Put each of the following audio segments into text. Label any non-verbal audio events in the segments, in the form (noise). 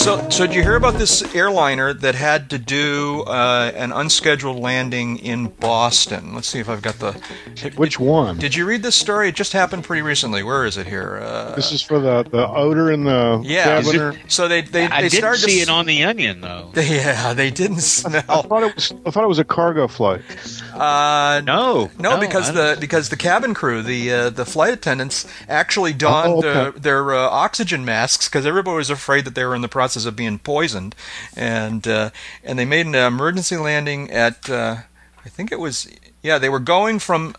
So, so did you hear about this airliner that had to do uh, an unscheduled landing in Boston? Let's see if I've got the. Which one? Did you read this story? It just happened pretty recently. Where is it here? Uh, This is for the, the odor in the yeah. cabin. or- So they they, I they didn't started see to, it on the Onion though. (laughs) Yeah, they didn't smell. I thought it was I thought it was a cargo flight. Uh, No, No, because the because the cabin crew, the uh, the flight attendants, actually donned Oh, okay. uh, their uh, oxygen masks because everybody was afraid that they were in the process of being poisoned, and uh, and they made an emergency landing at uh, I think it was yeah they were going from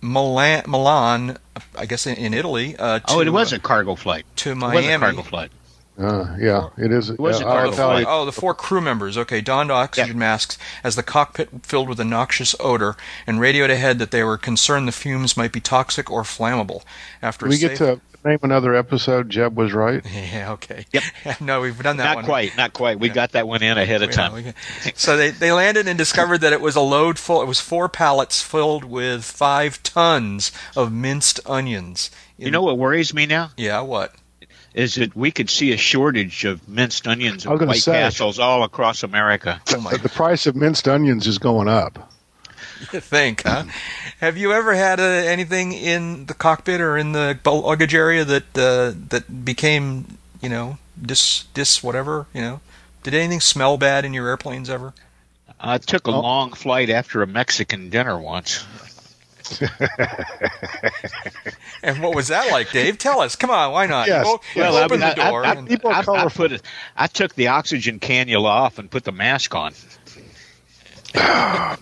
Milan, Milan I guess in, in Italy. Uh, to, Oh, it was a cargo flight. to It was a cargo flight. Uh, yeah, it is. was yeah, a I'll cargo the tell four, you. oh, the four crew members. Okay, donned oxygen masks as the cockpit filled with a noxious odor, and radioed ahead that they were concerned the fumes might be toxic or flammable. After we a get to name another episode. Jeb was right. (laughs) Yeah, okay. Yep. (laughs) no, we've done that Not one. quite, not quite. We got that one in ahead of time. we can- so they, they landed and discovered that it was a load full. It was four pallets filled with five tons of minced onions. You know what worries me now Yeah, what? Is that we could see a shortage of minced onions I was and gonna White say. Castles all across America. Oh my! But the price of minced onions is going up. You think, huh? Have you ever had uh, anything in the cockpit or in the luggage area that uh, that became, you know, dis dis whatever, you know? Did anything smell bad in your airplanes ever? I took a Oh. long flight after a Mexican dinner once. (laughs) And what was that like, Dave? Tell us. Come on, why not? Yes. You o- you Well, I open mean, the I- door. I- and- people I, I put it. I took the oxygen cannula off and put the mask on. All right,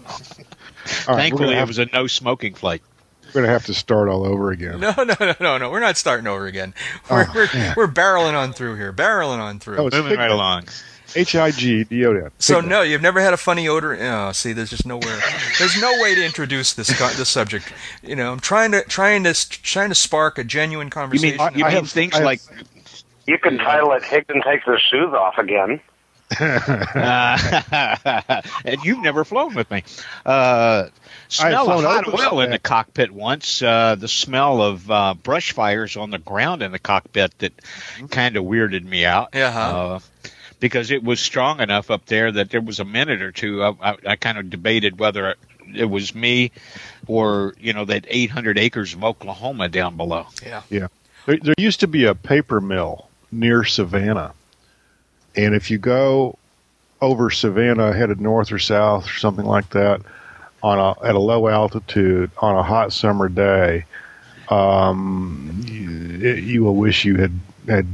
Thankfully, gonna it was a no smoking flight. we're gonna have to start all over again. no, no, no, no, no. We're not starting over again. We're Oh, we're, we're barreling on through here. Barreling on through. Oh, Moving right along. H I G D O N. So no, you've never had a funny odor. Oh, see, there's just nowhere. There's no way to introduce this this subject. You know, I'm trying to trying to trying to spark a genuine You conversation. mean you I mean have- things I have- like You can title it Higdon takes his shoes off again. Uh, (laughs) and you've never flown with me. Uh, smell flown of hot oil in the cockpit once. Uh, the smell of uh, brush fires on the ground in the cockpit that kind of weirded me out. Yeah, huh? Uh, because it was strong enough up there that there was a minute or two I, I, I kind of debated whether it, it was me or you know that 800 acres of Oklahoma down below. yeah. Yeah. There, there used to be a paper mill near Savannah. And if you go over Savannah, headed north or south or something like that, on a, at a low altitude on a hot summer day, um, you, you will wish you had had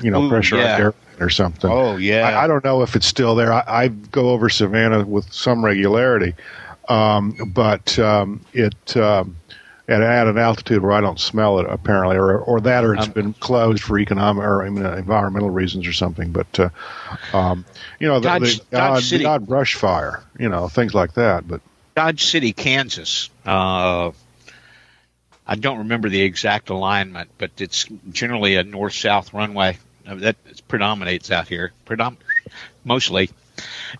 you know Ooh, pressurized yeah. airplane or something. Oh yeah, I, I don't know if it's still there. I, I go over Savannah with some regularity, um, but um, it um, at, at an altitude where I don't smell it apparently, or or that, or it's Um, been closed for economic or I mean, environmental reasons or something. But uh, um, you know, the, Dodge- the, Dodge odd, the odd brush fire, you know, things like that. But Dodge City, Kansas. Uh, I don't remember the exact alignment, but it's generally a north-south runway Uh, that predominates out here, predom- mostly.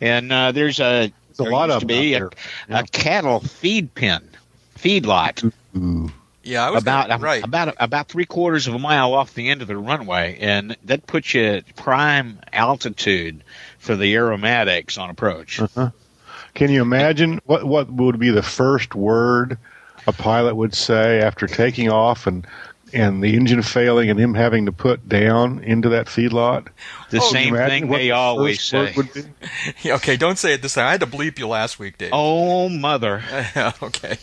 And uh, there's a There's a there lot used of to be out a, a cattle feed pen, feed lot, ooh, Yeah, I was about gonna- right. about about three quarters of a mile off the end of the runway, and that puts you at prime altitude for the aromatics on approach. can you imagine what what would be the first word a pilot would say after taking off and and the engine failing and him having to put down into that feedlot? The Oh, same thing what they always say. word would be? (laughs) Yeah, okay, don't say it this time. I had to bleep you last week, Dave. Oh, mother. (laughs) okay.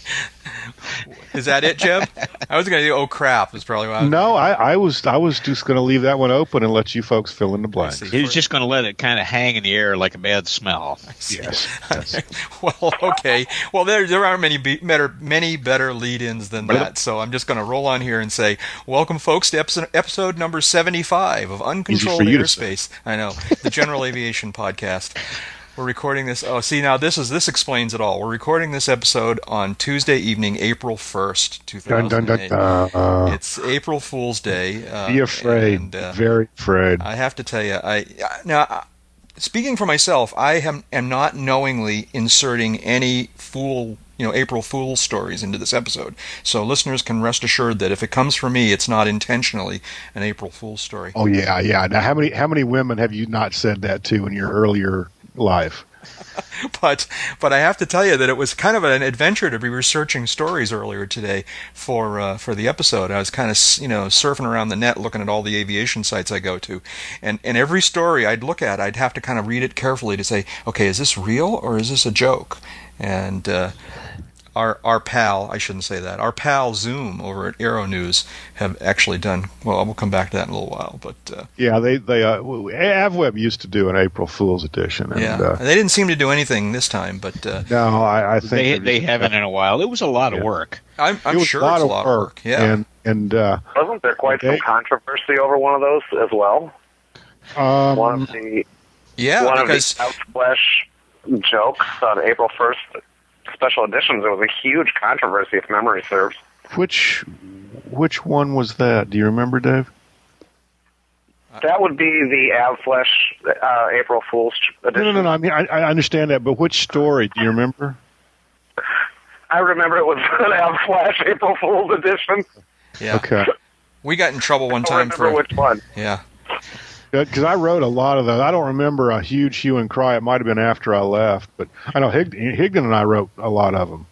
Is that it, Jeb? I was going to do oh crap. Is probably what I was No, I, I was I was just going to leave that one open and let you folks fill in the blanks. see. He was just going to let it kind of hang in the air like a bad smell. (laughs) Yes. well, okay. Well, there there are many be- better many better lead-ins than that. So I'm just going to roll on here and say Welcome, folks, to episode, episode number 75 of Uncontrolled for you to say. Airspace. I know, the General Aviation Podcast. We're recording this. Oh, see, now this is this explains it all. We're recording this episode on Tuesday evening, April 1st, Dun, dun, 2008. dun, dun. It's April Fool's Day. Uh, Be afraid. and, uh, Very afraid. I have to tell you, I now uh, speaking for myself, I am am not knowingly inserting any fool, you know, April Fool stories into this episode. So listeners can rest assured that if it comes from me, it's not intentionally an April Fool story. oh yeah, yeah. Now, how many how many women have you not said that to in your earlier life? (laughs) But but I have to tell you that it was kind of an adventure to be researching stories earlier today for uh, for the episode. I was kind of you know surfing around the net, looking at all the aviation sites I go to, and and every story I'd look at, I'd have to kind of read it carefully to say, okay, is this real or is this a joke? And uh, our our pal, I shouldn't say that, our pal Zoom over at Aero News have actually done well. We'll come back to that in a little while, but. Uh, Yeah, they they uh, AvWeb used to do an April Fool's edition, and yeah, uh, they didn't seem to do anything this time, but uh, no, I, I think They they're they haven't in a while. It was a lot of work. I'm, I'm was sure a lot it's a of lot work, of work. Yeah. and and uh, Wasn't there quite Okay. some controversy over one of those as well? um, One of the Yeah, one because of the Avflash jokes on April first special editions. It was a huge controversy, if memory serves. which which one was that? Do you remember, Dave? That would be the Avflash uh, April Fool's No, edition. no, no, no. I mean, I, I understand that, but which story? Do you remember? I remember it was (laughs) an Avflash April Fool's edition. yeah, Okay. we got in trouble one I time remember for which one. yeah. Because I wrote a lot of those. I don't remember a huge hue and cry. It might have been after I left, but I know Hig- Higdon and I wrote a lot of them.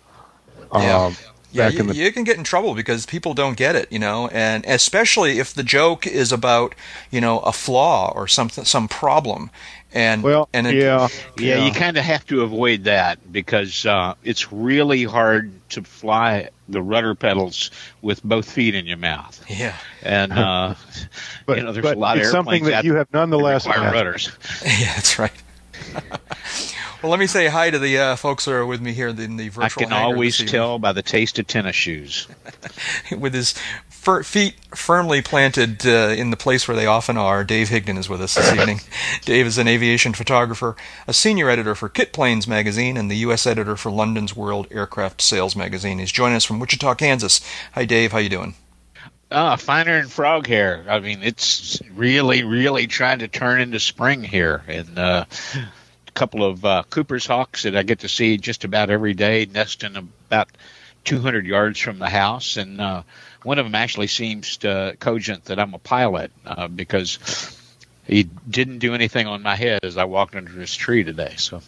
Yeah. Um, Yeah, back you, the you can get in trouble because people don't get it, you know, and especially if the joke is about, you know, a flaw or something, some problem, and well, and it, yeah, Yeah, you kind of have to avoid that because uh, it's really hard to fly the rudder pedals with both feet in your mouth. yeah, And uh, (laughs) but, you know, there's a lot of it's something airplanes that you have nonetheless. rudders. (laughs) yeah, that's right. (laughs) well, let me say hi to the uh, folks that are with me here in the virtual. I can always tell by the taste of tennis shoes. with his fir- feet firmly planted uh, in the place where they often are. Dave Higdon is with us this evening. (laughs) Dave is an aviation photographer, a senior editor for Kit Planes magazine, and the U.S. editor for London's World Aircraft Sales magazine. He's joining us from Wichita, Kansas. Hi, Dave. How you doing? Ah, finer than frog hair. I mean, it's really, really trying to turn into spring here. And uh, a couple of uh, Cooper's hawks that I get to see just about every day, nesting about 200 yards from the house. And uh, one of them actually seems to cogent that I'm a pilot uh, because he didn't do anything on my head as I walked under his tree today. So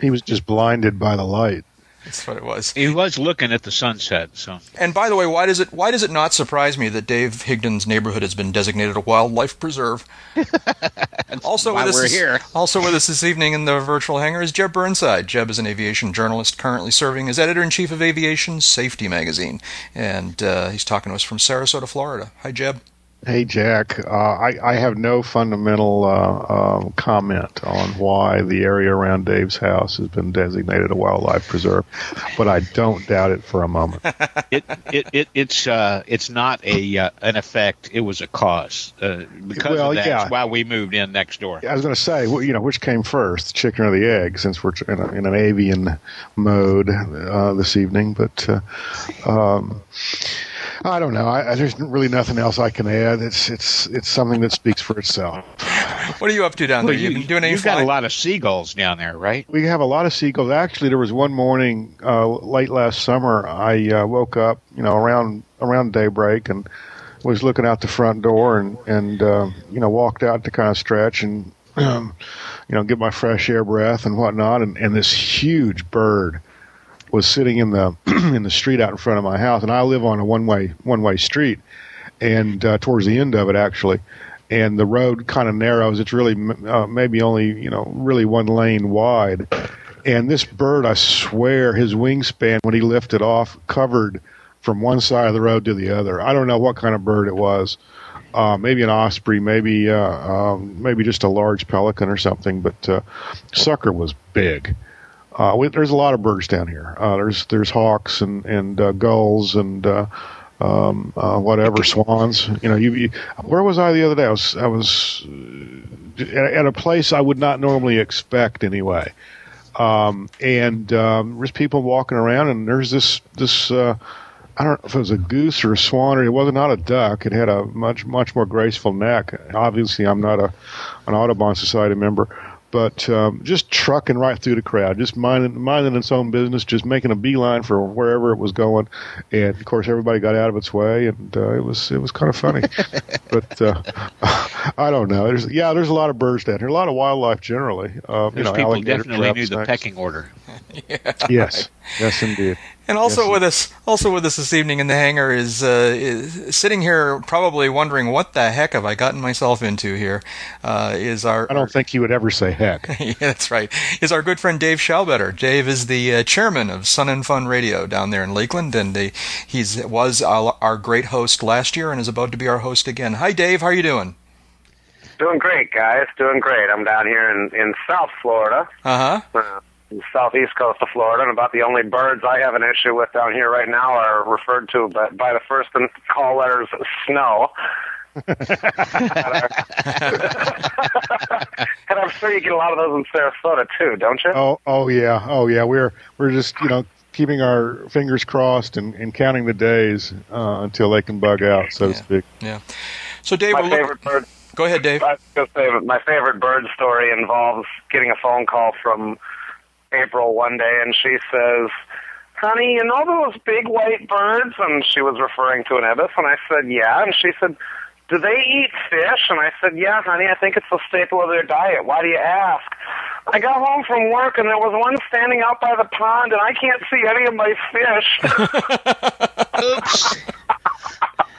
He was just blinded by the light. That's what it was. he was looking at the sunset. So And by the way, why does it why does it not surprise me that Dave Higdon's neighborhood has been designated a wildlife preserve? (laughs) also why with us we're here. Also with us this evening in the virtual hangar is Jeb Burnside. Jeb is an aviation journalist currently serving as editor in chief of Aviation Safety magazine, and uh, he's talking to us from Sarasota, Florida. Hi, Jeb. Hey, Jack. Uh, I, I have no fundamental uh, um, comment on why the area around Dave's house has been designated a wildlife preserve, but I don't doubt it for a moment. (laughs) it, it, it it's uh it's not a uh, an effect. It was a cause. Uh, because Well, of that, yeah. that's why we moved in next door. I was going to say, well, you know, which came first, the chicken or the egg, since we're in, a, in an avian mode uh, this evening. But uh, um, I don't know. I, I, there's really nothing else I can add. It's it's it's something that speaks for itself. What are you up to down there? Well, You've you, been doing any you've got a lot of seagulls down there, right? We have a lot of seagulls. Actually, there was one morning uh, late last summer. I uh, woke up, you know, around around daybreak and was looking out the front door and and uh, you know walked out to kind of stretch and um, (clears throat) you know get my fresh air breath and whatnot. And, and this huge bird was sitting in the (clears throat) in the street out in front of my house, and I live on a one way one way street, and uh, towards the end of it actually. And the road kind of narrows. It's really uh, maybe only you know really one lane wide, and this bird, I swear, his wingspan when he lifted off covered from one side of the road to the other. I don't know what kind of bird it was. Uh, maybe an osprey, maybe uh, um, maybe just a large pelican or something. But uh, sucker was big. Uh, we, there's a lot of birds down here. Uh, there's there's hawks and and uh, gulls and uh, um, uh, whatever swans. You know, you, you, where was I the other day? I was I was uh, at, a place I would not normally expect anyway. Um, and um, there's people walking around, and there's this this I don't know if it was a goose or a swan, or it was not a duck. It had a much much more graceful neck. Obviously, I'm not a an Audubon Society member, but um, just trucking right through the crowd, just minding minding its own business, just making a beeline for wherever it was going, and of course everybody got out of its way, and uh, it was it was kind of funny. (laughs) but uh, (laughs) I don't know. There's yeah, there's a lot of birds down here, a lot of wildlife generally. Uh, Those you know, people definitely knew the snakes. pecking order. (laughs) Yes, yes, indeed. And also Yes. with us, also with us this evening in the hangar is, uh, is sitting here, probably wondering what the heck have I gotten myself into here. Uh, is our I don't think he would ever say heck. (laughs) yeah, that's right. Is our good friend Dave Schallbetter. Dave is the uh, chairman of Sun and Fun Radio down there in Lakeland, and uh, he's was our, our great host last year and is about to be our host again. Hi, Dave. How are you doing? Doing great, guys. Doing great. I'm down here in, in South Florida, Uh huh. The southeast coast of Florida, and about the only birds I have an issue with down here right now are referred to by, by the first and call letters snow. (laughs) and I'm sure you get a lot of those in Sarasota too, don't you? Oh, oh yeah, oh yeah. We're we're just you know keeping our fingers crossed and, and counting the days uh, until they can bug out, so Yeah. to speak. Yeah. So, Dave, my we're look- bird. go ahead, Dave. I was gonna say that my favorite bird story involves getting a phone call from April one day, and she says, "Honey, you know those big white birds?" And she was referring to an ibis, and I said, "Yeah." And she said, "Do they eat fish?" And I said, "Yeah, honey. I think it's a staple of their diet. Why do you ask?" I got home from work, and there was one standing out by the pond, and I can't see any of my fish. (laughs) Oops.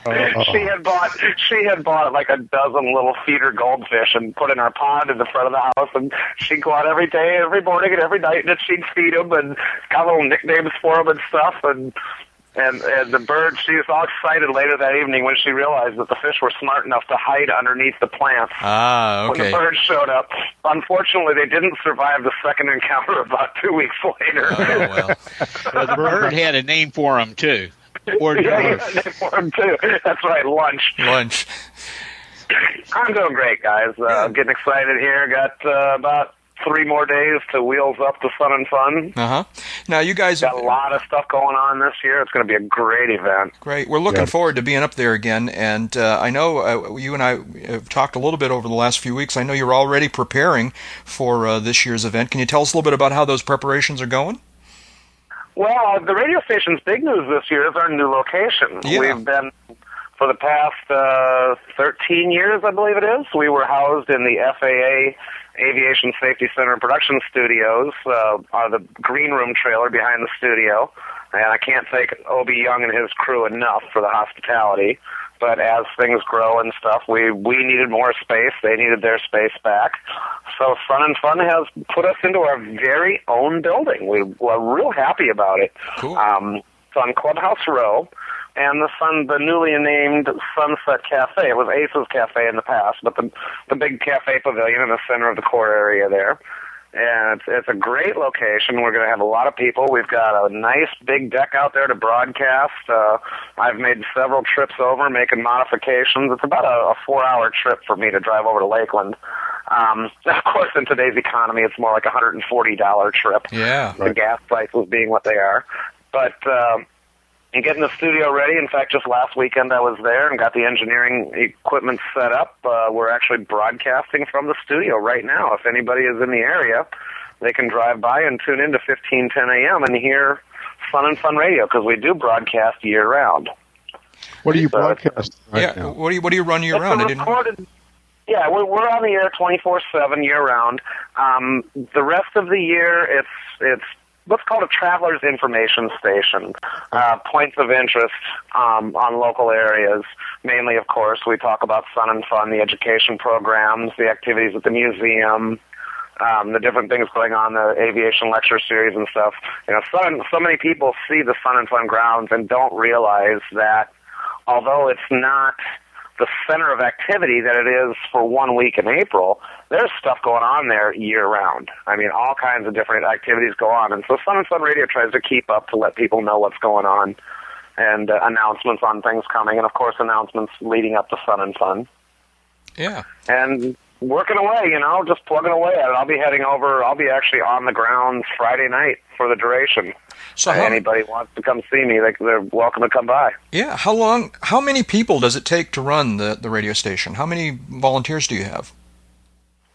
Uh, she had bought she had bought like a dozen little feeder goldfish and put in our pond in the front of the house and she'd go out every day every morning and every night and she'd feed them and got little nicknames for them and stuff and and and the birds she was all excited later that evening when she realized that the fish were smart enough to hide underneath the plants Ah, when the birds showed up unfortunately they didn't survive the second encounter (laughs) about two weeks later Oh well. Well, (laughs) the bird had a name for him too. Or yeah, (laughs) yeah, they for 'em too. That's right, lunch. Lunch. I'm doing great, guys. Uh, Yeah. I'm getting excited here. Got uh, about three more days to wheels up to Sun and Fun. Uh huh. Now, you guys. Got a lot of stuff going on this year. It's going to be a great event. Great. We're looking Yeah. forward to being up there again. And uh, I know uh, you and I have talked a little bit over the last few weeks. I know you're already preparing for uh, this year's event. Can you tell us a little bit about how those preparations are going? Well, the radio station's big news this year is our new location. Yeah. We've been for the past uh, 13 years, I believe it is. We were housed in the FAA Aviation Safety Center Production Studios, uh, are the green room trailer behind the studio. And I can't thank Obie Young and his crew enough for the hospitality. But as things grow and stuff, we we needed more space. They needed their space back. So Sun and Fun has put us into our very own building. We, we're real happy about it. Cool. Um, it's on Clubhouse Row, and the sun, the newly named Sunset Cafe. It was Ace's Cafe in the past, but the the big cafe pavilion in the center of the core area there. And it's, it's a great location. We're going to have a lot of people. We've got a nice big deck out there to broadcast. Uh, I've made several trips over, making modifications. It's about a, a four-hour trip for me to drive over to Lakeland. Um, (laughs) of course, in today's economy, it's more like a hundred and forty dollar trip Yeah. the gas prices being what they are. But um, and getting the studio ready. In fact, just last weekend I was there and got the engineering equipment set up. Uh, we're actually broadcasting from the studio right now. If anybody is in the area, they can drive by and tune in to 1510 a.m. and hear Sun and Fun Radio because we do broadcast year round. What are you Uh, broadcasting right yeah. now? What do you What do you run year It's round? a I didn't. recorded. Yeah, we're, we're on the air 24/7 year round. Um, the rest of the year, it's it's what's called a traveler's information station. Uh, points of interest um, on local areas. Mainly, of course, we talk about Sun and Fun, the education programs, the activities at the museum. Um, the different things going on, the aviation lecture series and stuff. You know, so, so many people see the Sun and Fun grounds and don't realize that although it's not the center of activity that it is for one week in April, there's stuff going on there year round. I mean, all kinds of different activities go on. And so Sun and Fun Radio tries to keep up to let people know what's going on. and uh, announcements on things coming, and of course announcements leading up to Sun and Fun. Yeah. And working away, you know, just plugging away at it. I'll be heading over. I'll be actually on the ground Friday night for the duration. So how, anybody wants to come see me, they, they're welcome to come by. yeah, how long? How many people does it take to run the the radio station? How many volunteers do you have?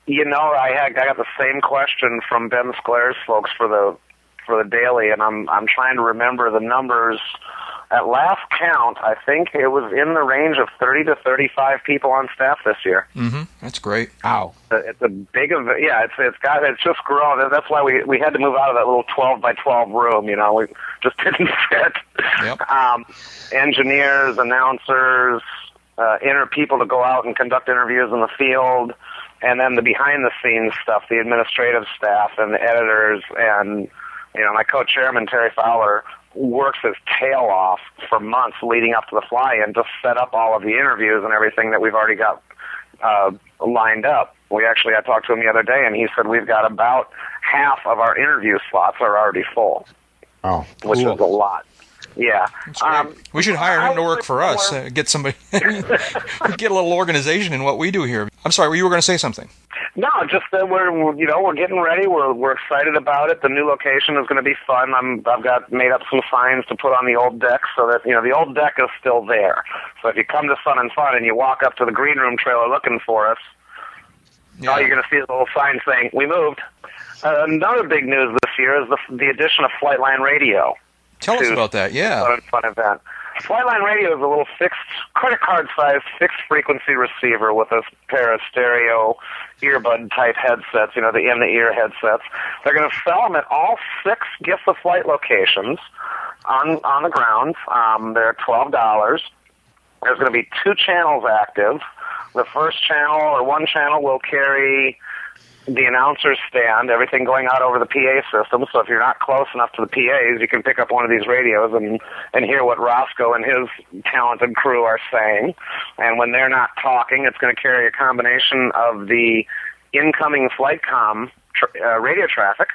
You know, I had I got the same question from Ben Sclair's folks for the for the daily, and I'm I'm trying to remember the numbers. At last count, I think it was in the range of 30 to 35 people on staff this year. Mm-hmm. That's great. Wow. It's a big event. Yeah, it's it's got it's just grown. That's why we we had to move out of that little 12 by 12 room. You know, we just (laughs) didn't fit. Yep. Um, engineers, announcers, uh, inner people to go out and conduct interviews in the field, and then the behind the scenes stuff, the administrative staff and the editors, and you know, my co-chairman Terry Fowler works his tail off for months leading up to the fly-in to set up all of the interviews and everything that we've already got uh, lined up. We actually, I talked to him the other day, and he said we've got about half of our interview slots are already full, Oh, which is a lot. Yeah. Um, we should hire him to work for us. more- Uh, get somebody. (laughs) get a little organization in what we do here. I'm sorry. You were going to say something. No, just that we're we're, you know we're getting ready. We're we're excited about it. The new location is going to be fun. I'm I've got made up some signs to put on the old deck so that you know the old deck is still there. So if you come to Sun and Fun and you walk up to the green room trailer looking for us, all you're going to see is a little sign saying "We moved." Uh, another big news this year is the the addition of Flightline Radio. Tell us about that. Yeah. And Fun event. Flightline Radio is a little fixed, credit card sized fixed frequency receiver with a pair of stereo earbud type headsets, you know, the in the ear headsets. They're going to sell them at all six Gifts of Flight locations on on the grounds. Um, they're twelve dollars. There's going to be two channels active. The first channel or one channel will carry the announcer's stand, everything going out over the PA system. So if you're not close enough to the PAs, you can pick up one of these radios and and hear what Roscoe and his talented crew are saying. And when they're not talking, it's going to carry a combination of the incoming flight com tr- uh, radio traffic.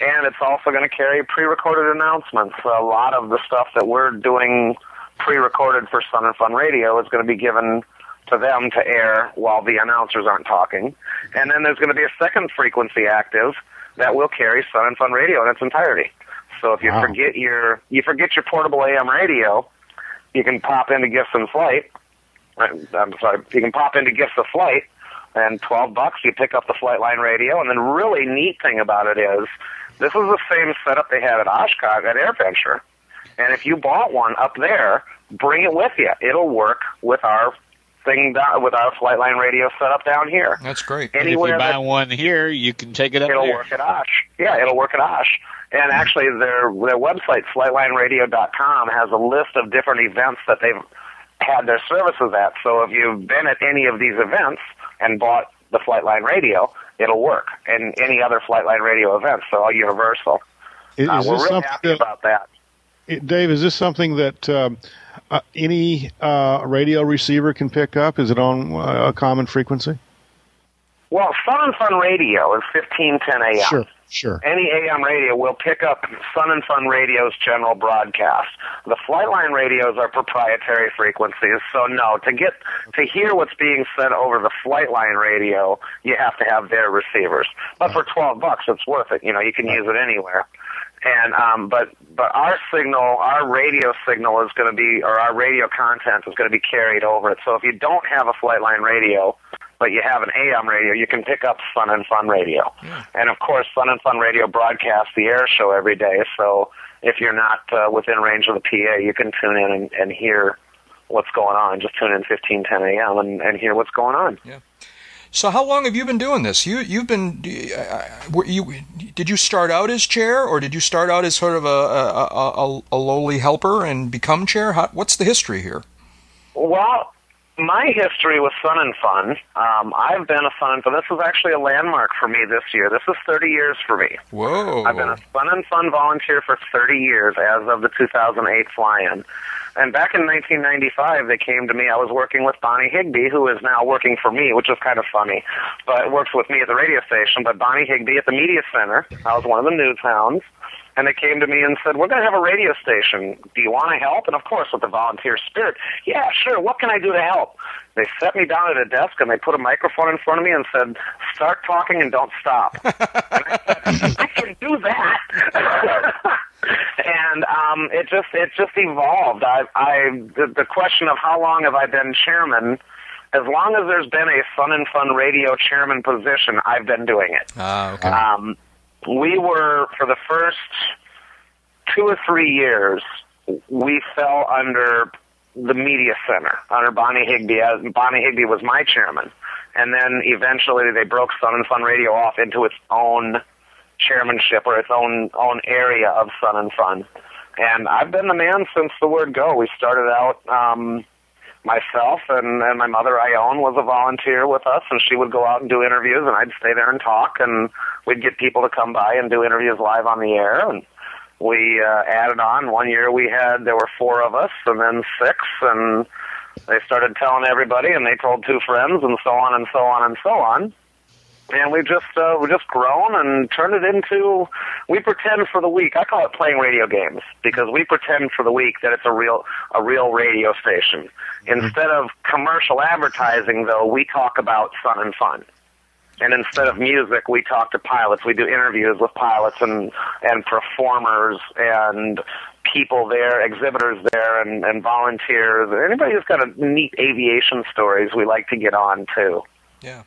And it's also going to carry pre-recorded announcements. A lot of the stuff that we're doing pre-recorded for Sun and Fun Radio is going to be given to them to air while the announcers aren't talking. And then there's going to be a second frequency active that will carry Sun and Fun Radio in its entirety. So if you Wow. forget your you forget your portable AM radio, you can pop into Gifts in Flight. I'm sorry, you can pop into Gifts of Flight, and 12 bucks you pick up the Flightline radio. And then really neat thing about it is this is the same setup they had at Oshkosh at AirVenture. And if you bought one up there, bring it with you. It'll work with our thing down, with our Flightline radio set up down here. That's great. And if Anywhere you buy that one here, you can take it up it'll there. work at Osh. Yeah, it'll work at Osh. And actually, their their website, flightlineradio.com, has a list of different events that they've had their services at. So if you've been at any of these events and bought the Flightline Radio, it'll work. And any other Flightline Radio events, so all universal. is, Uh, is we're this really something happy that, about that. it- Dave? Is this something that um, uh, any uh, radio receiver can pick up? Is it on uh, a common frequency? Well, Sun and Fun Radio is 1510 a.m. Sure, sure. any AM radio will pick up Sun and Fun Radio's general broadcast. The Flightline radios are proprietary frequencies, so no, to get to hear what's being said over the Flightline radio, you have to have their receivers. But for twelve bucks, it's worth it. You know, you can use it anywhere. And um, but but our signal, our radio signal is going to be, or our radio content is going to be carried over it. So if you don't have a Flightline radio, but you have an AM radio, you can pick up Sun and Fun Radio. And of course, Sun and Fun Radio broadcasts the air show every day. So if you're not uh, within range of the PA, you can tune in and, and hear what's going on. Just tune in 1510 AM and, and hear what's going on. So how long have you been doing this? You you've been uh, were you did you start out as chair or did you start out as sort of a a, a, a lowly helper and become chair? How, what's the history here? Well, my history with Sun and Fun, um, I've been a Sun and Fun. This is actually a landmark for me this year. This is 30 years for me. Whoa! I've been a Sun and Fun volunteer for 30 years as of the 2008 fly-in. And back in 1995, they came to me. I was working with Bonnie Higby, who is now working for me, which is kind of funny, but works with me at the radio station. But Bonnie Higby at the media center. I was one of the news hounds. and they came to me and said, "We're going to have a radio station. Do you want to help?" And of course, with the volunteer spirit, yeah, sure. What can I do to help? They set me down at a desk and they put a microphone in front of me and said, "Start talking and don't stop." (laughs) and I, said, I can do that. (laughs) and um, it just it just evolved. I, I the, the question of how long have I been chairman? As long as there's been a Sun and Fun radio chairman position, I've been doing it. Ah, okay. Um, we were for the first two or three years, we fell under the media center under Bonnie Higby. As Bonnie Higby was my chairman, and then eventually they broke Sun and Fun Radio off into its own chairmanship or its own own area of Sun and Fun. And I've been the man since the word go. We started out. Um, myself and, and my mother Ione was a volunteer with us and she would go out and do interviews and I'd stay there and talk and we'd get people to come by and do interviews live on the air and we uh, added on one year we had there were four of us and then six and they started telling everybody and they told two friends and so on and so on and so on and we just uh, we just grown and turned it into we pretend for the week. I call it playing radio games because we pretend for the week that it's a real a real radio station. Instead of commercial advertising, though, we talk about Sun and Fun. And instead of music, we talk to pilots. We do interviews with pilots and and performers and people there, exhibitors there, and, and volunteers. Anybody who's got a neat aviation stories, we like to get on too. Yeah.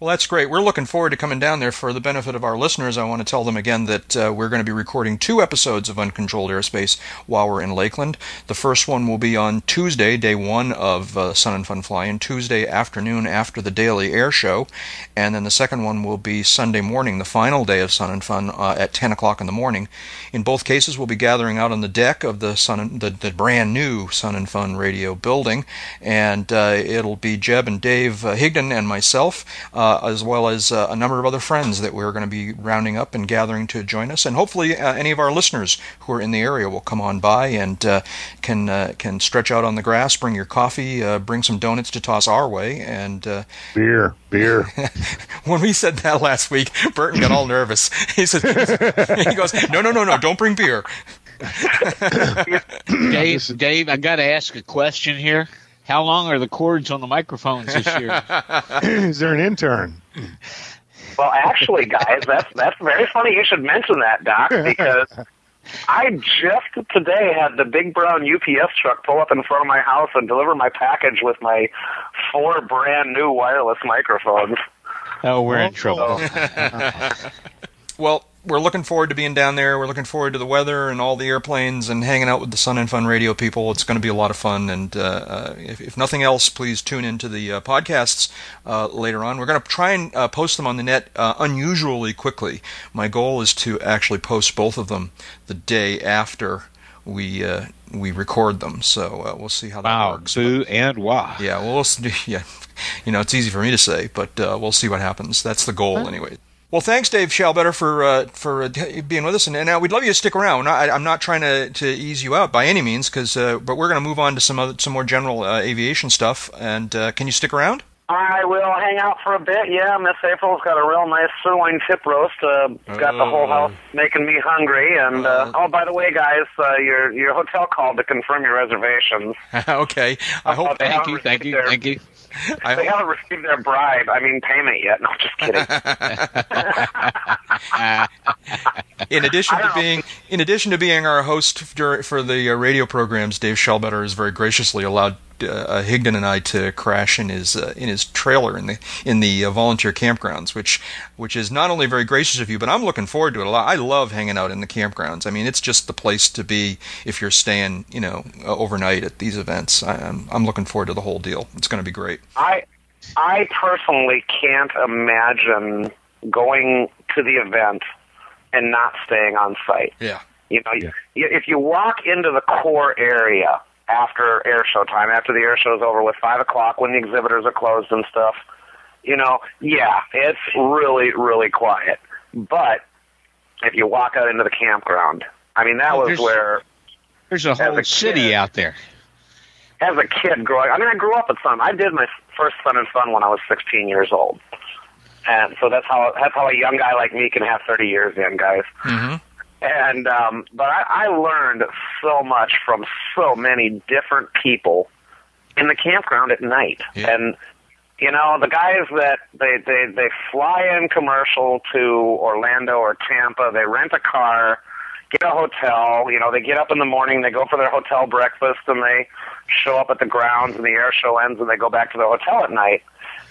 Well, that's great. We're looking forward to coming down there. For the benefit of our listeners, I want to tell them again that uh, we're going to be recording two episodes of Uncontrolled Airspace while we're in Lakeland. The first one will be on Tuesday, day one of uh, Sun and Fun Flying, Tuesday afternoon after the daily air show. And then the second one will be Sunday morning, the final day of Sun and Fun uh, at 10 o'clock in the morning. In both cases, we'll be gathering out on the deck of the Sun and, the, the brand new Sun and Fun radio building. And uh, it'll be Jeb and Dave uh, Higdon and myself. Uh, as well as uh, a number of other friends that we're going to be rounding up and gathering to join us. And hopefully, uh, any of our listeners who are in the area will come on by and uh, can uh, can stretch out on the grass, bring your coffee, uh, bring some donuts to toss our way, and beer, beer. (laughs) when we said that last week, Burton got all (laughs) nervous. He said, "He goes, no, no, no, no, don't bring beer." (laughs) Dave, Dave, I got to ask a question here. How long are the cords on the microphones this year? (laughs) (laughs) Is there an intern? Well, actually, guys, that's that's very funny. You should mention that, Doc, (laughs) because I just today had the big brown UPS truck pull up in front of my house and deliver my package with my four brand new wireless microphones. Oh, we're in trouble. well, we're looking forward to being down there. We're looking forward to the weather and all the airplanes and hanging out with the Sun and Fun radio people. It's going to be a lot of fun. And uh, uh, if, if, nothing else, please tune into the uh, podcasts uh, later on. We're going to try and uh, post them on the net uh, unusually quickly. My goal is to actually post both of them the day after we we record them. So we'll see how that wow, works. Boo and wah. Yeah, well, we'll see, (laughs) yeah. You know, it's easy for me to say, but we'll see what happens. That's the goal, anyway. Well, thanks, Dave Schallbetter, for uh, for uh, being with us, and, and uh, we'd love you to stick around. I, am not trying to, to ease you out by any means, because uh, but we're going to move on to some other, some more general uh, aviation stuff. And uh, can you stick around? I will hang out for a bit. Yeah, Miss April's got a real nice sirloin tip roast. Uh, got the whole house making me hungry. And uh, oh, by the way, guys, uh, your your hotel called to confirm your reservations. (laughs) okay, I hope. you thank you, thank you, thank you. I they haven't received their bribe. I mean, payment yet. No, just kidding. (laughs) (laughs) in addition to being, in addition to being our host for the uh, radio programs, Dave Schallbetter has very graciously allowed uh, Higdon and I to crash in his uh, in his trailer in the in the uh, volunteer campgrounds, which which is not only very gracious of you, but I'm looking forward to it a lot. I love hanging out in the campgrounds. I mean, it's just the place to be if you're staying, you know, uh, overnight at these events. I, I'm I'm looking forward to the whole deal. It's going to be great. I I personally can't imagine going to the event and not staying on site. Yeah. You know, yeah. if you walk into the core area after air show time, after the air show's over with, five o'clock when the exhibitors are closed and stuff. You know, yeah, it's really, really quiet. But if you walk out into the campground, I mean, that was there's, where there's a whole a city kid, out there. As a kid growing, I mean, I grew up at Sun. I did my first Sun and Fun when I was 16 years old, and so that's how that's how a young guy like me can have 30 years in, guys. Mm-hmm. And um, but I, I learned so much from so many different people in the campground at night, Yeah. and you know the guys that they they they fly in commercial to Orlando or Tampa, they rent a car, get a hotel. You know, they get up in the morning, they go for their hotel breakfast, and they show up at the grounds, and the air show ends, and they go back to their hotel at night.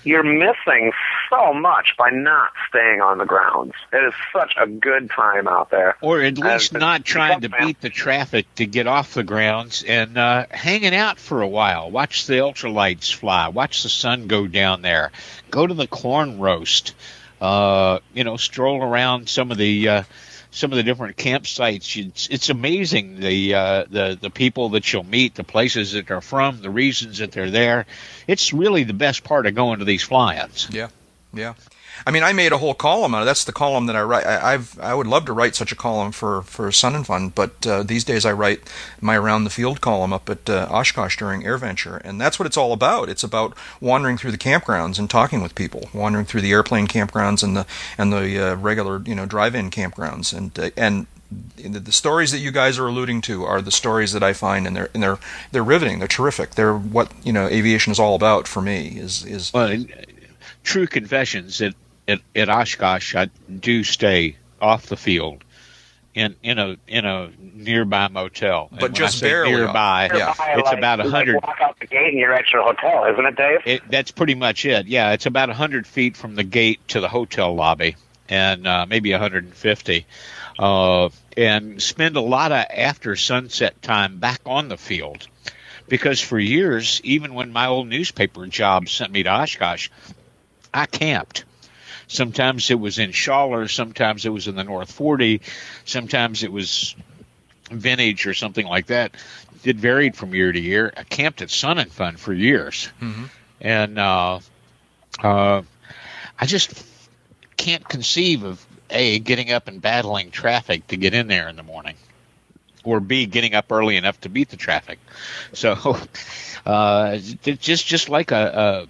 You're missing so much by not staying on the grounds. It is such a good time out there. Or at least Uh, not trying to beat the traffic to get off the grounds and uh, hanging out for a while. Watch the ultralights fly. Watch the sun go down there. Go to the corn roast. Uh, you know, stroll around some of the uh, some of the different campsites. It's, amazing the uh, the the people that you'll meet, the places that they're from, the reasons that they're there. It's really the best part of going to these fly-ins. Yeah, yeah. I mean, I made a whole column out of that's the column that I write. I, I've I would love to write such a column for for Sun and Fun, but uh, these days I write my around the field column up at uh, Oshkosh during Air Venture, and that's what it's all about. It's about wandering through the campgrounds and talking with people, wandering through the airplane campgrounds and the and the uh, regular you know drive-in campgrounds, and uh, and the, stories that you guys are alluding to are the stories that I find, and they're and they're they're riveting. They're terrific. They're what you know aviation is all about for me. Is is Well, true confessions at, at at Oshkosh, I do stay off the field in in a in a nearby motel. And But when just I say barely nearby. Yeah. It's like, about a hundred. Like walk out the gate and you're at your hotel, isn't it, Dave? It, that's pretty much it. Yeah, it's about a hundred feet from the gate to the hotel lobby, and uh, maybe hundred and fifty. Uh, and spend a lot of after sunset time back on the field, because for years, even when my old newspaper job sent me to Oshkosh, I camped. Sometimes it was in Scholler, sometimes it was in the North Forty, sometimes it was vintage or something like that. It varied from year to year. I camped at Sun and Fun for years, and uh, uh, I just can't conceive of a getting up and battling traffic to get in there in the morning, or b getting up early enough to beat the traffic. So (laughs) uh, it's just just like a,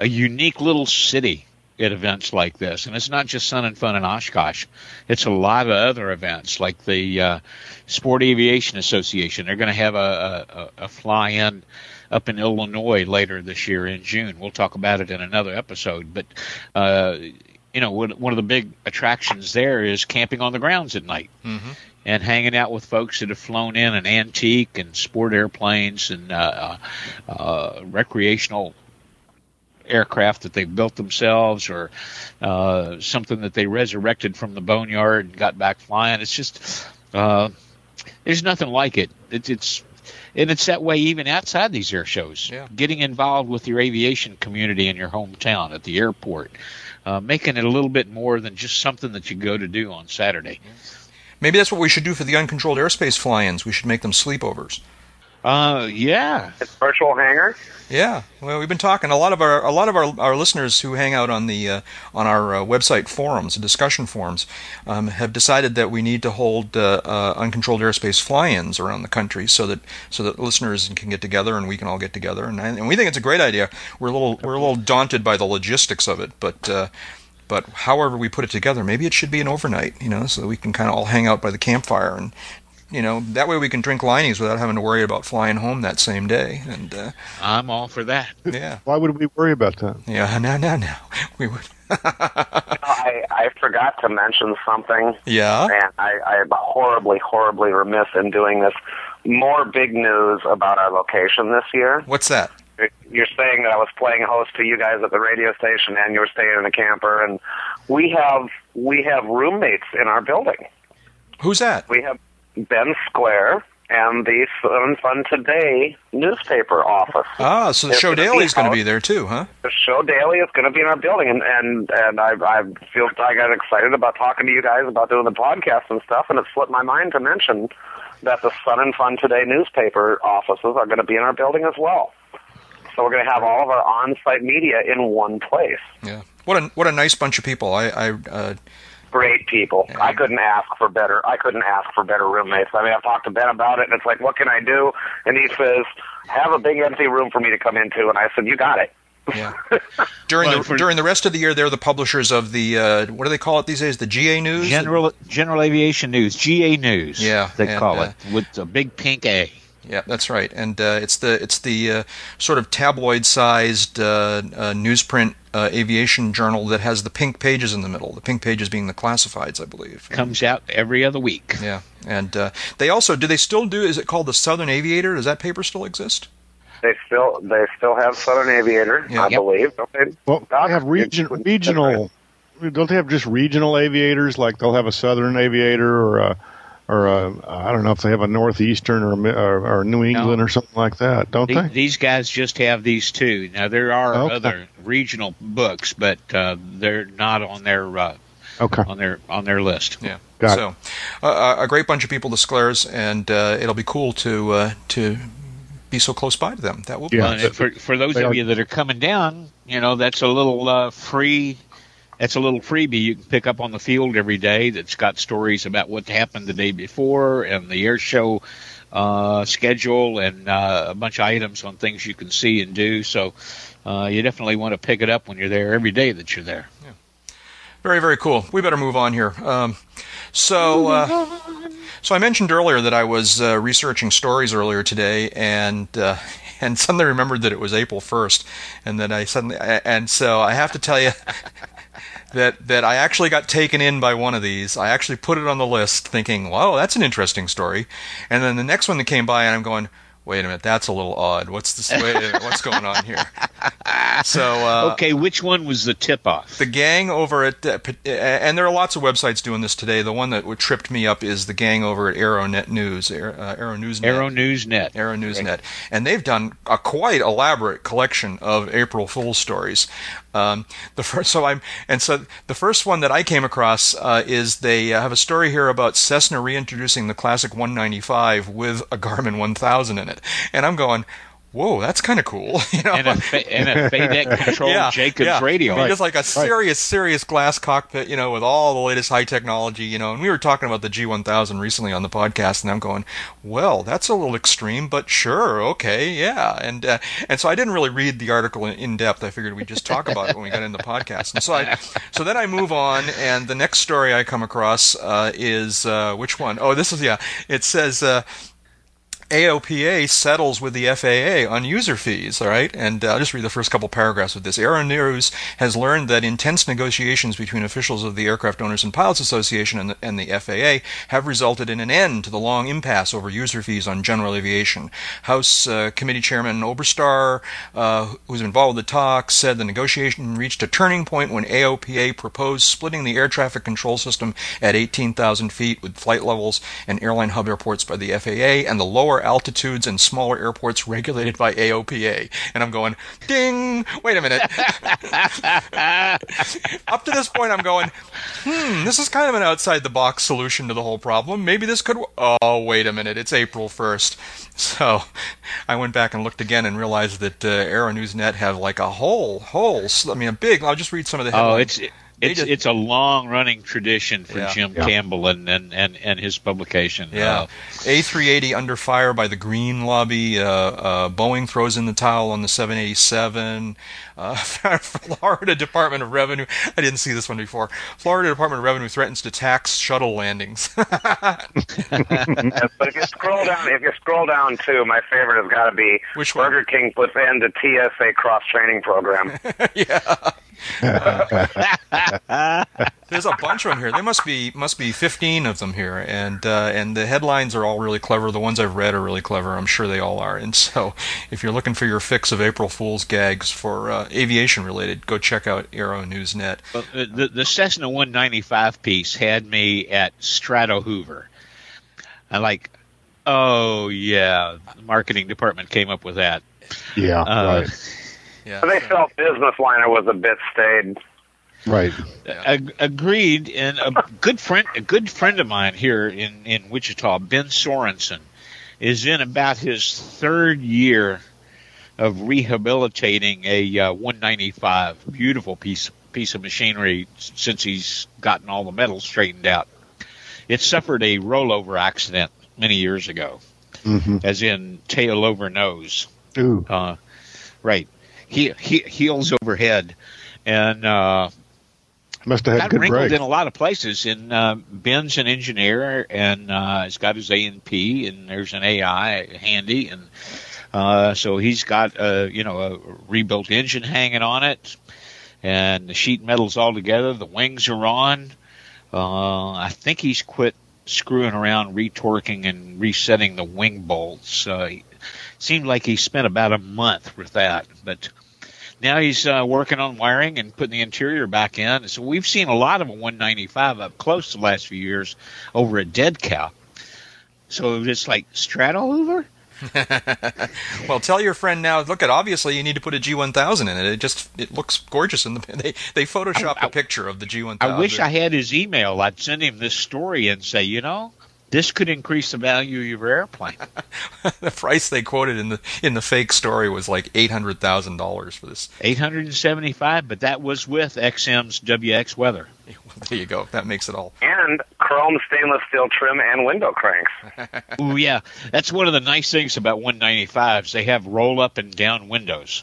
a unique little city at events like this, and it's not just Sun and Fun in Oshkosh. It's a lot of other events like the uh, Sport Aviation Association. They're going to have a, a, a fly-in up in Illinois later this year in June. We'll talk about it in another episode, but. Uh, you know, one of the big attractions there is camping on the grounds at night and hanging out with folks that have flown in an antique and sport airplanes and uh, uh, uh, recreational aircraft that they've built themselves or uh, something that they resurrected from the boneyard and got back flying. It's just uh, there's nothing like it. It's, it's and it's that way even outside these air shows. Yeah. Getting involved with your aviation community in your hometown at the airport, uh, making it a little bit more than just something that you go to do on Saturday. Maybe that's what we should do for the uncontrolled airspace fly-ins. We should make them sleepovers. Uh, yeah. It's virtual hangar. Yeah, well, we've been talking. A lot of our a lot of our, our listeners who hang out on the uh, on our uh, website forums, discussion forums, um, have decided that we need to hold uh, uh, uncontrolled airspace fly-ins around the country, so that so that listeners can get together and we can all get together. And, and we think it's a great idea. We're a little we're a little daunted by the logistics of it, but. Uh, but however we put it together, maybe it should be an overnight, you know, so that we can kind of all hang out by the campfire and, you know, that way we can drink linings without having to worry about flying home that same day. And uh, I'm all for that. yeah, Why would we worry about that? yeah, (laughs) no, no, no. We would. (laughs) I, I forgot to mention something, yeah. and I, I'm horribly, horribly remiss in doing this. More big news about our location this year. What's that? You're saying that I was playing host to you guys at the radio station, and you were staying in a camper, and we have we have roommates in our building. Who's that? We have Ben Sclair and the Fun Fun Today newspaper office. Ah, so the show daily is going to be there too, huh? the show daily is going to be in our building, and and and I I feel I got excited about talking to you guys about doing the podcast and stuff, and it slipped my mind to mention that the Sun and Fun Today newspaper offices are going to be in our building as well. So we're going to have all of our on-site media in one place. Yeah. What a what a nice bunch of people. I I uh, Great people. Yeah. I couldn't ask for better. I couldn't ask for better roommates. I mean, I've talked to Ben about it, and it's like, what can I do? And he says, have a big empty room for me to come into. And I said, you got it. Yeah. (laughs) During Well, the for- during the rest of the year, they're the publishers of the uh, what do they call it these days? The GA News. General General Aviation News, GA News. Yeah, they and, call uh, it with a big pink A. Yeah, that's right, and uh, it's the it's the uh, sort of tabloid-sized uh, uh, newsprint uh, aviation journal that has the pink pages in the middle. The pink pages being the classifieds, I believe. Comes out every other week. Yeah, and uh, they also do they still do? Is it called the Southern Aviator? Does that paper still exist? They still they still have Southern Aviator, Yeah. I Yep. believe. Don't they? Well, they have region, regional. Don't they have just regional aviators? Like they'll have a Southern Aviator or a, or a, I don't know if they have a Northeastern or or, or New England or something like that, don't The- they? These guys just have these two. Now there are Okay. other regional books, but uh, they're not on their uh, Okay, on their on their list. Yeah. Got so, uh, a great bunch of people to Sclairs, and uh, it'll be cool to uh, to be so close by to them. That will be Yeah. nice. Well, for for those They of are- you that are coming down, you know that's a little uh, free. That's a little freebie you can pick up on the field every day. That's got stories about what happened the day before and the air show uh, schedule and uh, a bunch of items on things you can see and do. So uh, you definitely want to pick it up when you're there every day that you're there. Yeah. Very, very cool. We better move on here. Um, so, uh, so I mentioned earlier that I was uh, researching stories earlier today, and uh, (laughs) and suddenly remembered that it was April first, and then I suddenly and so I have to tell you that that I actually got taken in by one of these. I actually put it on the list, thinking, "Wow, that's an interesting story," and then the next one that came by, and I'm going. Wait a minute, that's a little odd. What's this? Minute, what's going on here? (laughs) So, uh, okay, which one was the tip off? the gang over at uh, uh, and there are lots of websites doing this today. The one that tripped me up is the gang over at AeroNet News, uh, Aero News Aero News Net. Aero Newsnet, and they've done a quite elaborate collection of April Fool stories. Um, the first, (laughs) so I'm, and so the first one that I came across uh, is they uh, have a story here about Cessna reintroducing the classic 195 with a Garmin 1000 in it, and I'm going. Whoa, that's kind of cool. (laughs) You know? and a, fa- and a FADEC (laughs) controlled Jacobs yeah. radial. I mean, just like a serious, serious glass cockpit, you know, with all the latest high technology, you know. And we were talking about the G1000 recently on the podcast, and I'm going, well, that's a little extreme, but sure, okay, yeah. And uh, and so I didn't really read the article in, in depth. I figured we'd just talk about it when we got in the podcast. And so I, (laughs) so then I move on, and the next story I come across uh, is uh, which one? Oh, this is yeah. It says. AOPA settles with the FAA on user fees, all right? And uh, I'll just read the first couple paragraphs of this. Aero News has learned that intense negotiations between officials of the Aircraft Owners and Pilots Association and the, and the FAA have resulted in an end to the long impasse over user fees on general aviation. House uh, Committee Chairman Oberstar, uh, who's involved with the talks, said the negotiation reached a turning point when AOPA proposed splitting the air traffic control system at 18,000 feet with flight levels and airline hub airports by the FAA and the lower altitudes and smaller airports regulated by AOPA. And I'm going, ding! Wait a minute. (laughs) Up to this point, I'm going, hmm, this is kind of an outside the box solution to the whole problem. Maybe this could. W- oh, wait a minute. It's April 1st. So I went back and looked again and realized that uh, Aero Newsnet have like a whole, whole, I mean, a big, I'll just read some of the headlines. Oh, headlines. it's They it's just- it's a long running tradition for Yeah. Jim Yeah. Campbell and, and, and, and his publication. Yeah. Uh, A380 under fire by the Green Lobby. Uh, uh, Boeing throws in the towel on the 787. Uh, (laughs) Florida Department of Revenue. I didn't see this one before. Florida Department of Revenue threatens to tax shuttle landings. (laughs) (laughs) But if you scroll down, if you scroll down too, my favorite has got to be Which one? Burger King puts end to TSA cross training program. (laughs) There's a bunch of them here. There must be must be 15 of them here, and uh, and the headlines are all really clever. The ones I've read are really clever. I'm sure they all are. And so, if you're looking for your fix of April Fool's gags for uh, aviation related, go check out Aero Newsnet. but the, the Cessna 195 piece had me at Strato Hoover. I like, oh yeah, the marketing department came up with that. Yeah, Uh, Yeah. they felt business liner was a bit staid. right, right. Ag- agreed. And a good friend, a good friend of mine here in in Wichita, Ben Sorensen, is in about his third year of rehabilitating a uh, 195. Beautiful piece piece of machinery since he's gotten all the metal straightened out. It suffered a rollover accident many years ago, hmm as in tail over nose. Ooh, Uh, right. He, he, heels overhead, and uh, Must have had got good wrinkled break. in a lot of places. And uh, Ben's an engineer, and uh, he's got his A and P, and there's an AI handy, and uh, so he's got a you know a rebuilt engine hanging on it, and the sheet metal's all together. The wings are on. Uh, I think he's quit screwing around, retorquing, and resetting the wing bolts. Uh, seemed like he spent about a month with that, but now he's uh, working on wiring and putting the interior back in. So we've seen a lot of a 195 up close the last few years over a Dead Cow. So it's like Strato Hoover. (laughs) well, tell your friend now. Look at obviously you need to put a G1000 in it. It just it looks gorgeous in the (laughs) they they photoshopped I- I- a picture of the G1000. I wish I had his email. I'd send him this story and say, you know, this could increase the value of your airplane. (laughs) the price they quoted in the in the fake story was like eight hundred thousand dollars for this. 875, but that was with XM's WX weather. (laughs) There you go. That makes it all. And chrome stainless steel trim and window cranks. (laughs) Ooh, yeah. That's one of the nice things about 195s. They have roll up and down windows.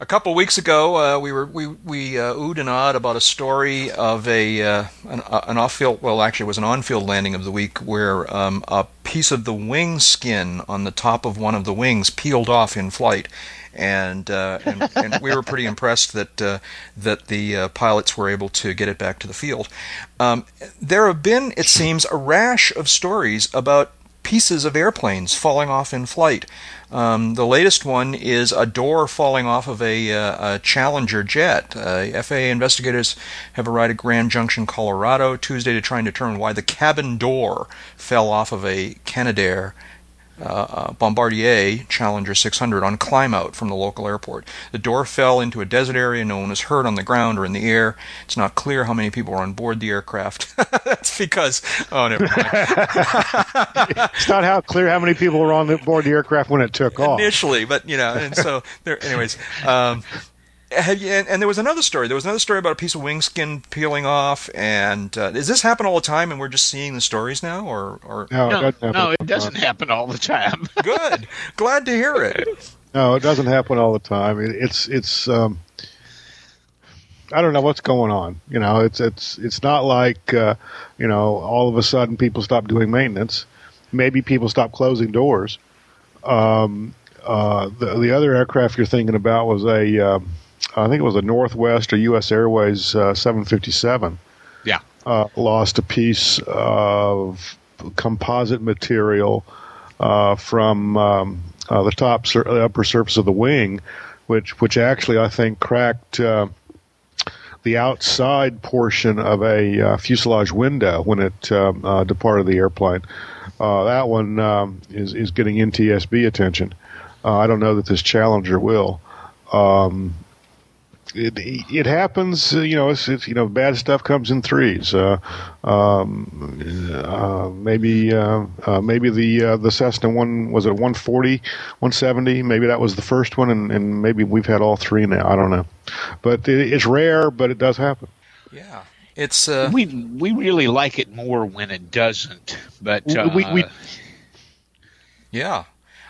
A couple weeks ago, uh, we were we we uh, oohed and awed about a story of a uh, an, uh, an off-field. Well, actually, it was an on-field landing of the week where um, a piece of the wing skin on the top of one of the wings peeled off in flight, and uh, and, and we were pretty impressed that uh, that the uh, pilots were able to get it back to the field. Um, there have been, it seems, a rash of stories about pieces of airplanes falling off in flight. Um, the latest one is a door falling off of a, uh, a Challenger jet. Uh, FAA investigators have arrived at Grand Junction, Colorado, Tuesday to try and determine why the cabin door fell off of a Canadair uh, Bombardier Challenger 600 on climb out from the local airport. The door fell into a desert area. No one was hurt on the ground or in the air. It's not clear how many people were on board the aircraft. (laughs) That's because oh, never mind. (laughs) It's not how clear how many people were on board the aircraft when it took off. initially, but you know, and so there. Anyways, um, have you, and, and there was another story. There was another story about a piece of wing skin peeling off. And uh, does this happen all the time? And we're just seeing the stories now, or or No, No, it doesn't happen. no, it doesn't happen all the time. (laughs) good? Glad to hear it. No, it doesn't happen all the time. It, it's it's. Um, I don't know what's going on. You know, it's it's it's not like uh, you know all of a sudden people stop doing maintenance. Maybe people stop closing doors. Um, uh, the the other aircraft you're thinking about was a um, I think it was a Northwest or U.S. Airways uh, 757. Yeah. uh, lost a piece of composite material uh, from um, uh, the top sur- the upper surface of the wing, which which actually I think cracked uh, the outside portion of a uh, fuselage window when it um, uh, departed the airplane. Uh, that one um, is is getting NTSB attention. Uh, I don't know that this Challenger will. Um, it it happens. uh, You know, it's, it's you know bad stuff comes in threes. Uh, um, uh, maybe uh, uh, maybe the uh, the Cessna one was it 140, 170. Maybe that was the first one, and, and maybe we've had all three now. I don't know, but it, it's rare, but it does happen. Yeah, it's uh, we we really like it more when it doesn't. But uh, We- we- Yeah.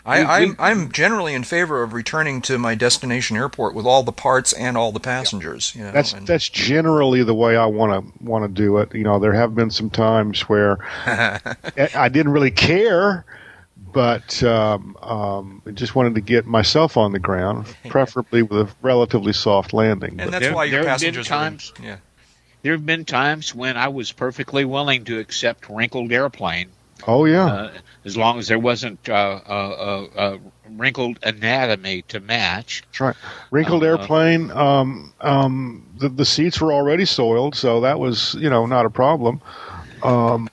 I, We- I'm I'm generally in favor of returning to my destination airport with all the parts and all the passengers. You know, That's and- that's generally the way I want to want to do it. You know, there have been some times where (laughs) I I didn't really care, but um, um, just wanted to get myself on the ground, (laughs) preferably with a relatively soft landing. and But that's There- why your there have been passengers are in- times- yeah. there have been times when I was perfectly willing to accept wrinkled airplane oh yeah, uh, as long as there wasn't uh, uh, uh, uh, wrinkled anatomy to match. that's right. Wrinkled uh, airplane. Um, um, the the seats were already soiled, so that was you know not a problem. Um,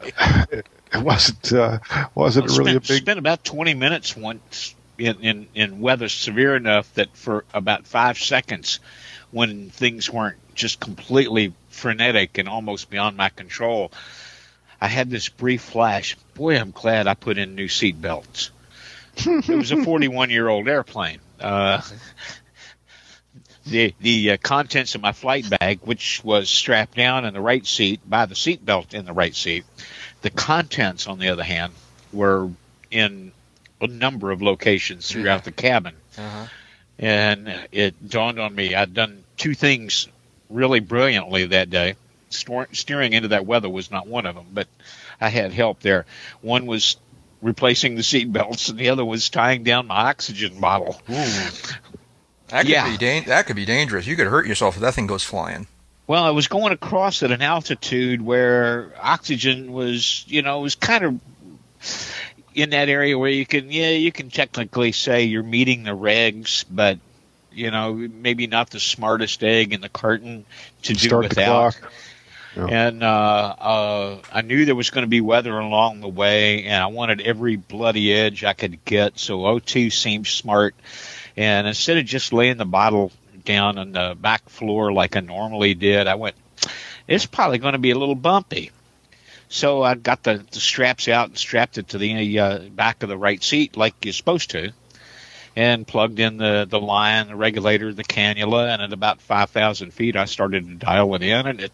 it, (laughs) it wasn't uh, wasn't I really a spent, big. spent about 20 minutes once in, in, in weather severe enough that for about five seconds, when things weren't just completely frenetic and almost beyond my control, I had this brief flash. Boy, I'm glad I put in new seat belts. it was a (laughs) 41 year old airplane. Uh, the the uh, contents of my flight bag, which was strapped down in the right seat by the seat belt in the right seat, the contents, on the other hand, were in a number of locations throughout the cabin. Uh-huh. and it dawned on me I'd done two things really brilliantly that day. Steering into that weather was not one of them, but I had help there. One was replacing the seat belts, and the other was tying down my oxygen bottle. That could Yeah. be dan- that could be dangerous. You could hurt yourself if that thing goes flying. Well, I was going across at an altitude where oxygen was, you know, was kind of in that area where you can, yeah, you can technically say you're meeting the regs, but you know, maybe not the smartest egg in the carton to do Start the without. clock. And uh, uh, I knew there was going to be weather along the way, and I wanted every bloody edge I could get. So O2 seemed smart. And instead of just laying the bottle down on the back floor like I normally did, I went, it's probably going to be a little bumpy. So I got the, the straps out and strapped it to the uh, back of the right seat like you're supposed to, and plugged in the, the line, the regulator, the cannula, and at about 5,000 feet, I started to dial it in, and at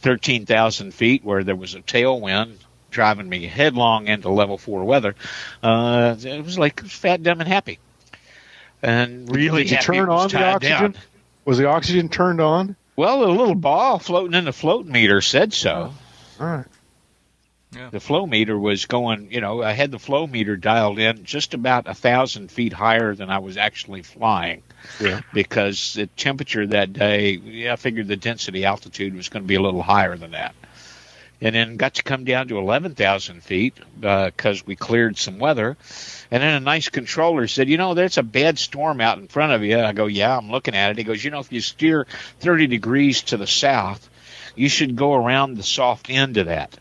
13,000 feet, where there was a tailwind driving me headlong into level four weather, uh, it was like fat, dumb, and happy. And really Did you turn on the oxygen? down. Was the oxygen turned on? Well, the little ball floating in the float meter said so. All right. The flow meter was going, you know, I had the flow meter dialed in just about a thousand feet higher than I was actually flying Yeah. because the temperature that day, yeah, I figured the density altitude was going to be a little higher than that. And then got to come down to 11,000 feet uh, because we cleared some weather. And then a nice controller said, You know, there's a bad storm out in front of you. And I go, Yeah, I'm looking at it. He goes, You know, if you steer 30 degrees to the south, you should go around the soft end of that.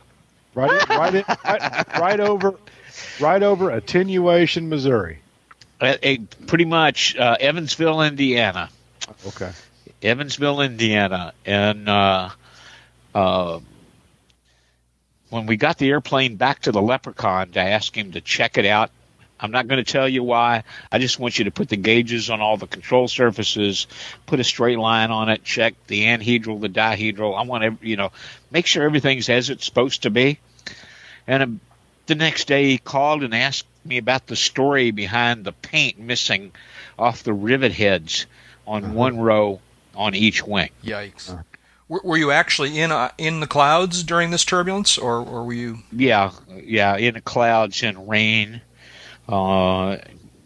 Right, right, in, right, right over, right over Attenuation, Missouri. Uh, pretty much uh, Evansville, Indiana. Okay. Evansville, Indiana, and uh, uh, when we got the airplane back to the Leprechaun to ask him to check it out, I'm not going to tell you why. I just want you to put the gauges on all the control surfaces, put a straight line on it, check the anhedral, the dihedral. I want to, you know, make sure everything's as it's supposed to be. And uh, the next day he called and asked me about the story behind the paint missing off the rivet heads on one row on each wing. Yikes. Were, were you actually in uh, in the clouds during this turbulence, or, or were you? Yeah, yeah, in the clouds and rain, uh,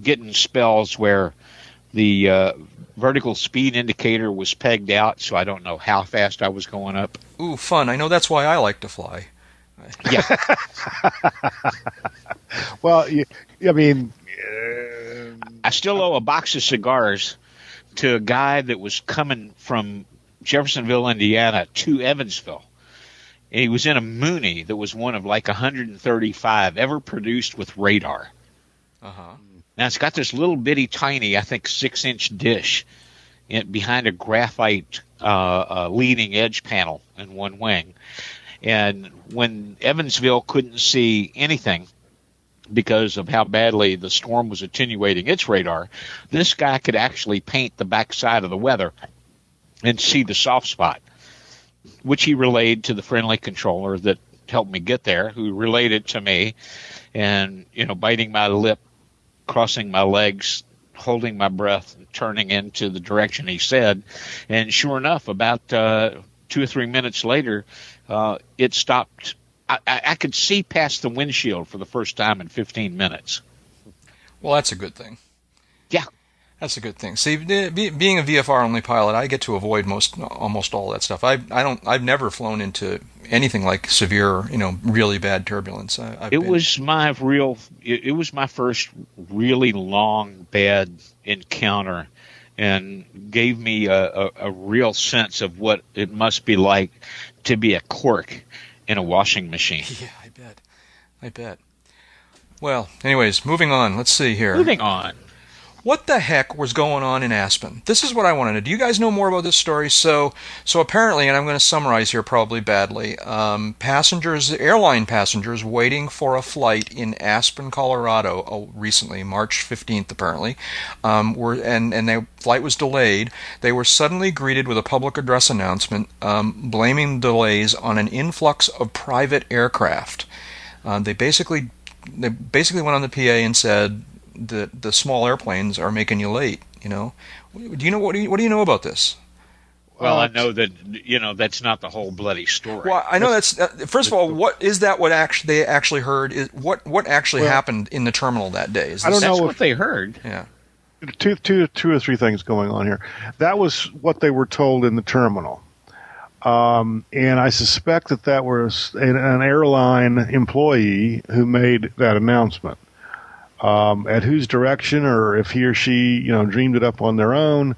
getting spells where the uh, vertical speed indicator was pegged out, so I don't know how fast I was going up. Ooh, fun! I know that's why I like to fly. Yeah, (laughs) Well, you, I mean, uh, I still owe a box of cigars to a guy that was coming from Jeffersonville, Indiana, to Evansville. And he was in a Mooney that was one of like 135 ever produced with radar. Uh huh. Now it's got this little bitty tiny, I think, six inch dish in, behind a graphite uh, uh, leading edge panel in one wing. And when Evansville couldn't see anything because of how badly the storm was attenuating its radar, this guy could actually paint the backside of the weather and see the soft spot, which he relayed to the friendly controller that helped me get there, who relayed it to me, and you know, biting my lip, crossing my legs, holding my breath, turning into the direction he said, and sure enough, about uh, two or three minutes later, uh, it stopped. I, I, could see past the windshield for the first time in 15 minutes. Well, that's a good thing. Yeah. That's a good thing. See, be, being a VFR only pilot, I get to avoid most almost all that stuff. I I don't I've never flown into anything like severe, you know, really bad turbulence. I, I've It been- was my real. It, it was my first really long bad encounter, and gave me a, a, a real sense of what it must be like to be a cork in a washing machine. (laughs) Yeah, I bet. I bet. Well, anyways, moving on. Let's see here. Moving on. What the heck was going on in Aspen? This is what I want to know. Do you guys know more about this story? So, so apparently, and I'm going to summarize here probably badly. Um, passengers, airline passengers, waiting for a flight in Aspen, Colorado, oh, recently, March 15th, apparently, um, were and and their flight was delayed. They were suddenly greeted with a public address announcement um, blaming delays on an influx of private aircraft. Uh, they basically they basically went on the PA and said that the small airplanes are making you late. You know, do you know what do you, what do you know about this? Well, Uh, I know that you know that's not the whole bloody story. Well, I know that's uh, first of all, what is that? What actually they actually heard is what what actually Well- happened in the terminal that day? Is I don't this- that's know what if- they heard. Yeah, two, two, two or three things going on here. That was what they were told in the terminal. Um, and I suspect that that was an, an airline employee who made that announcement. Um, at whose direction, or if he or she, you know, dreamed it up on their own,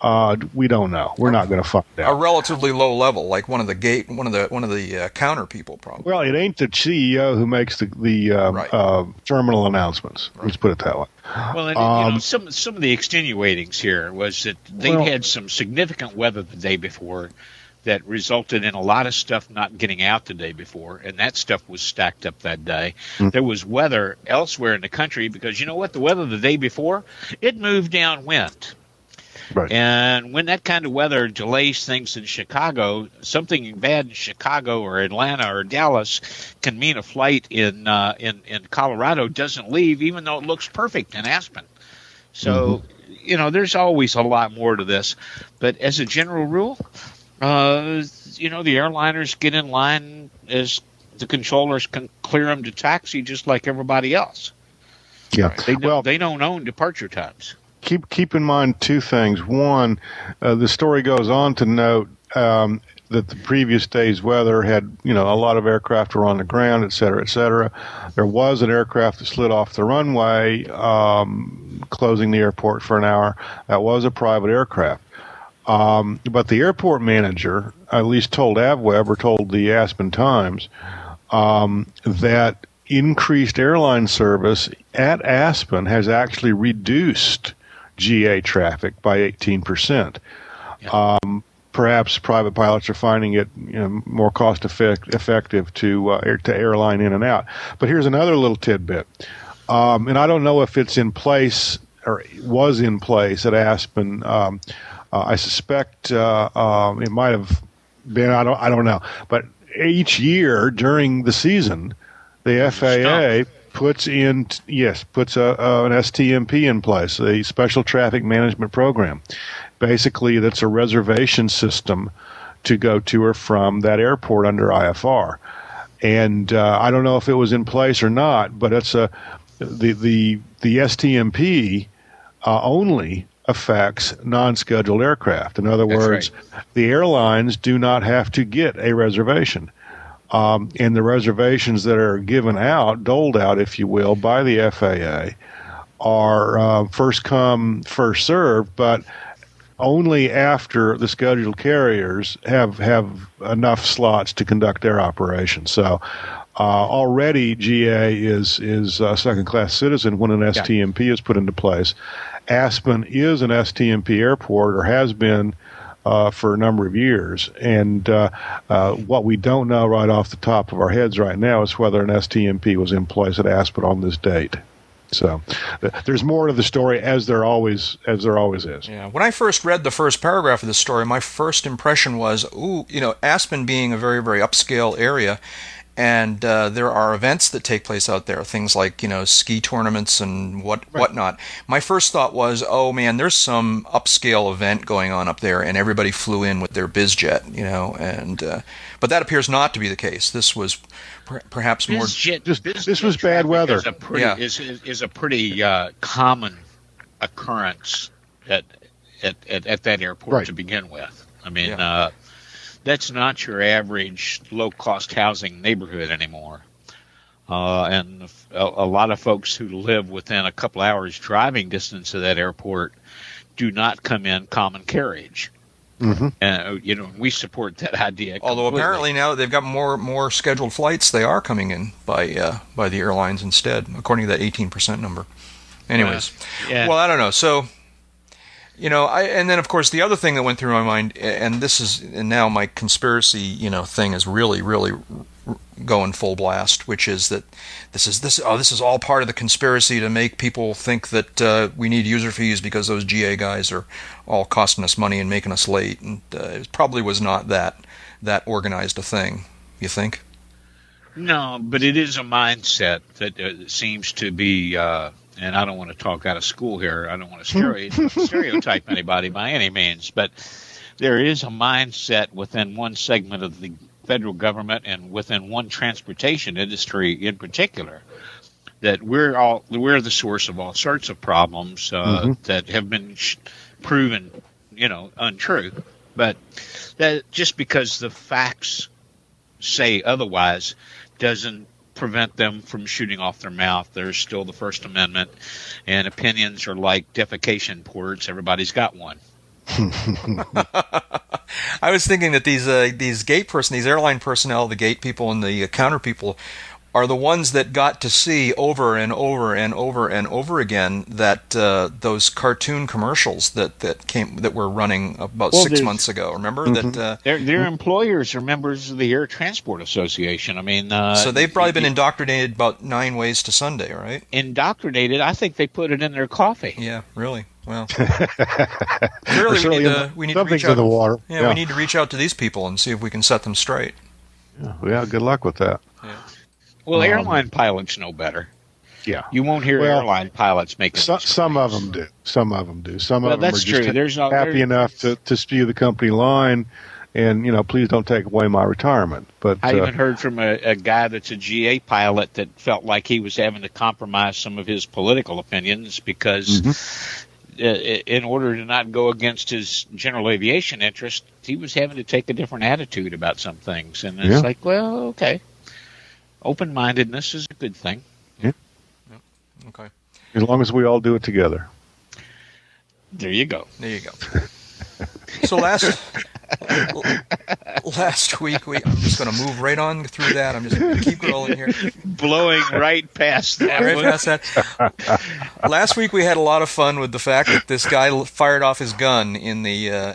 uh, we don't know. We're not going to find out. a relatively low level, like one of the gate, one of the one of the uh, counter people, probably. Well, it ain't the CEO who makes the the uh, Right. uh, terminal announcements. Let's put it that way. Well, and, you know, Um, some some of the extenuatings here was that they Well- had some significant weather the day before that resulted in a lot of stuff not getting out the day before, and that stuff was stacked up that day. Hmm. There was weather elsewhere in the country because you know what? The weather the day before it moved downwind. Right. And when that kind of weather delays things in Chicago, something bad in Chicago or Atlanta or Dallas can mean a flight in uh, in in Colorado doesn't leave, even though it looks perfect in Aspen. So, you know, there's always a lot more to this, but as a general rule, uh, you know, the airliners get in line as the controllers can clear them to taxi just like everybody else. yeah. They don't, well, they don't own departure times. keep keep in mind two things. One, uh, the story goes on to note um, that the previous day's weather had, you know, a lot of aircraft were on the ground, et cetera, et cetera. There was an aircraft that slid off the runway, um, closing the airport for an hour. That was a private aircraft. Um, but the airport manager, at least told AvWeb or told the Aspen Times, um, that increased airline service at Aspen has actually reduced GA traffic by 18%. Um, perhaps private pilots are finding it you know, more cost effect- effective to, uh, air- to airline in and out. But here's another little tidbit. Um, and I don't know if it's in place or was in place at Aspen. Uh, I suspect uh, um, it might have been. I don't. I don't know. But each year during the season, the FAA puts in yes puts a, a, an STMP in place, a special traffic management program. Basically, that's a reservation system to go to or from that airport under IFR. And uh, I don't know if it was in place or not, but it's a the the the STMP uh, only affects non-scheduled aircraft. In other That's words, the airlines do not have to get a reservation. Um, and the reservations that are given out, doled out, if you will, by the FAA, are uh, first come, first served, but only after the scheduled carriers have have enough slots to conduct their operations. So uh, already GA is is a second class citizen when an STMP is put into place. Aspen is an STMP airport or has been uh, for a number of years. And uh, uh, what we don't know right off the top of our heads right now is whether an STMP was in place at Aspen on this date. So th- there's more to the story as there always as there always is. Yeah. When I first read the first paragraph of this story, my first impression was, ooh, you know, Aspen being a very, very upscale area, and uh, there are events that take place out there, things like you know ski tournaments and what whatnot. My first thought was, oh man, there's some upscale event going on up there, and everybody flew in with their bizjet, you know, and uh, but that appears not to be the case. This was per- perhaps more. Bizjet- Just- bizjet this was bad weather. Is a pretty, Yeah. is, is, is a pretty uh, common occurrence at, at, at, at that airport Right. to begin with. I mean, Yeah. That's not your average low cost housing neighborhood anymore. Uh, and a, a lot of folks who live within a couple hours driving distance of that airport do not come in common carriage. Mhm. Uh, you know, we support that idea. Although apparently now they've got more more scheduled flights, they are coming in by uh, by the airlines instead, according to that eighteen percent number. Anyways, yeah. well, I don't know. So, you know, I and then of course the other thing that went through my mind, and this is and now my conspiracy, you know, thing is really really going full blast, which is that this is this oh this is all part of the conspiracy to make people think that uh, we need user fees because those GA guys are all costing us money and making us late, and uh, it probably was not that that organized a thing. You think? No, but it is a mindset that uh, seems to be uh, and I don't want to talk out of school here. I don't want to (laughs) stereotype anybody by any means, but there is a mindset within one segment of the federal government and within one transportation industry in particular that we're all we're the source of all sorts of problems uh, mm-hmm. that have been sh- proven, you know, untrue. But that just because the facts say otherwise doesn't prevent them from shooting off their mouth. There's still the First Amendment, and opinions are like defecation ports. Everybody's got one. (laughs) I was thinking that these uh, these gate person, these airline personnel, the gate people and the counter people, are the ones that got to see over and over and over and over again that uh, those cartoon commercials that, that came that were running about well, six months ago. Remember mm-hmm. that uh, their their employers are members of the Air Transport Association. I mean, uh, so they've probably been indoctrinated about nine ways to Sunday, right? Indoctrinated. I think they put it in their coffee. Yeah, really. Well, (laughs) clearly we need, to, we need to reach out. In the water. Yeah, yeah, we need to reach out to these people and see if we can set them straight. Yeah, yeah good luck with that. Yeah. Well, um, airline pilots know better. Yeah, you won't hear well, airline pilots make Some, some of them do. Some of them do. Some well, of them are just true. There's no, happy enough to, to spew the company line, and you know, please don't take away my retirement. But I uh, even heard from a, a guy that's a GA pilot that felt like he was having to compromise some of his political opinions because. Mm-hmm. In order to not go against his general aviation interest, he was having to take a different attitude about some things, and it's yeah. like, well, okay, open mindedness is a good thing. Yeah. yeah. Okay. As long as we all do it together. There you go. There you go. (laughs) so last (laughs) last week we I'm just going to move right on through that. I'm just going to keep rolling here, blowing right past that. Right past that. last week we had a lot of fun with the fact that this guy fired off his gun in the uh,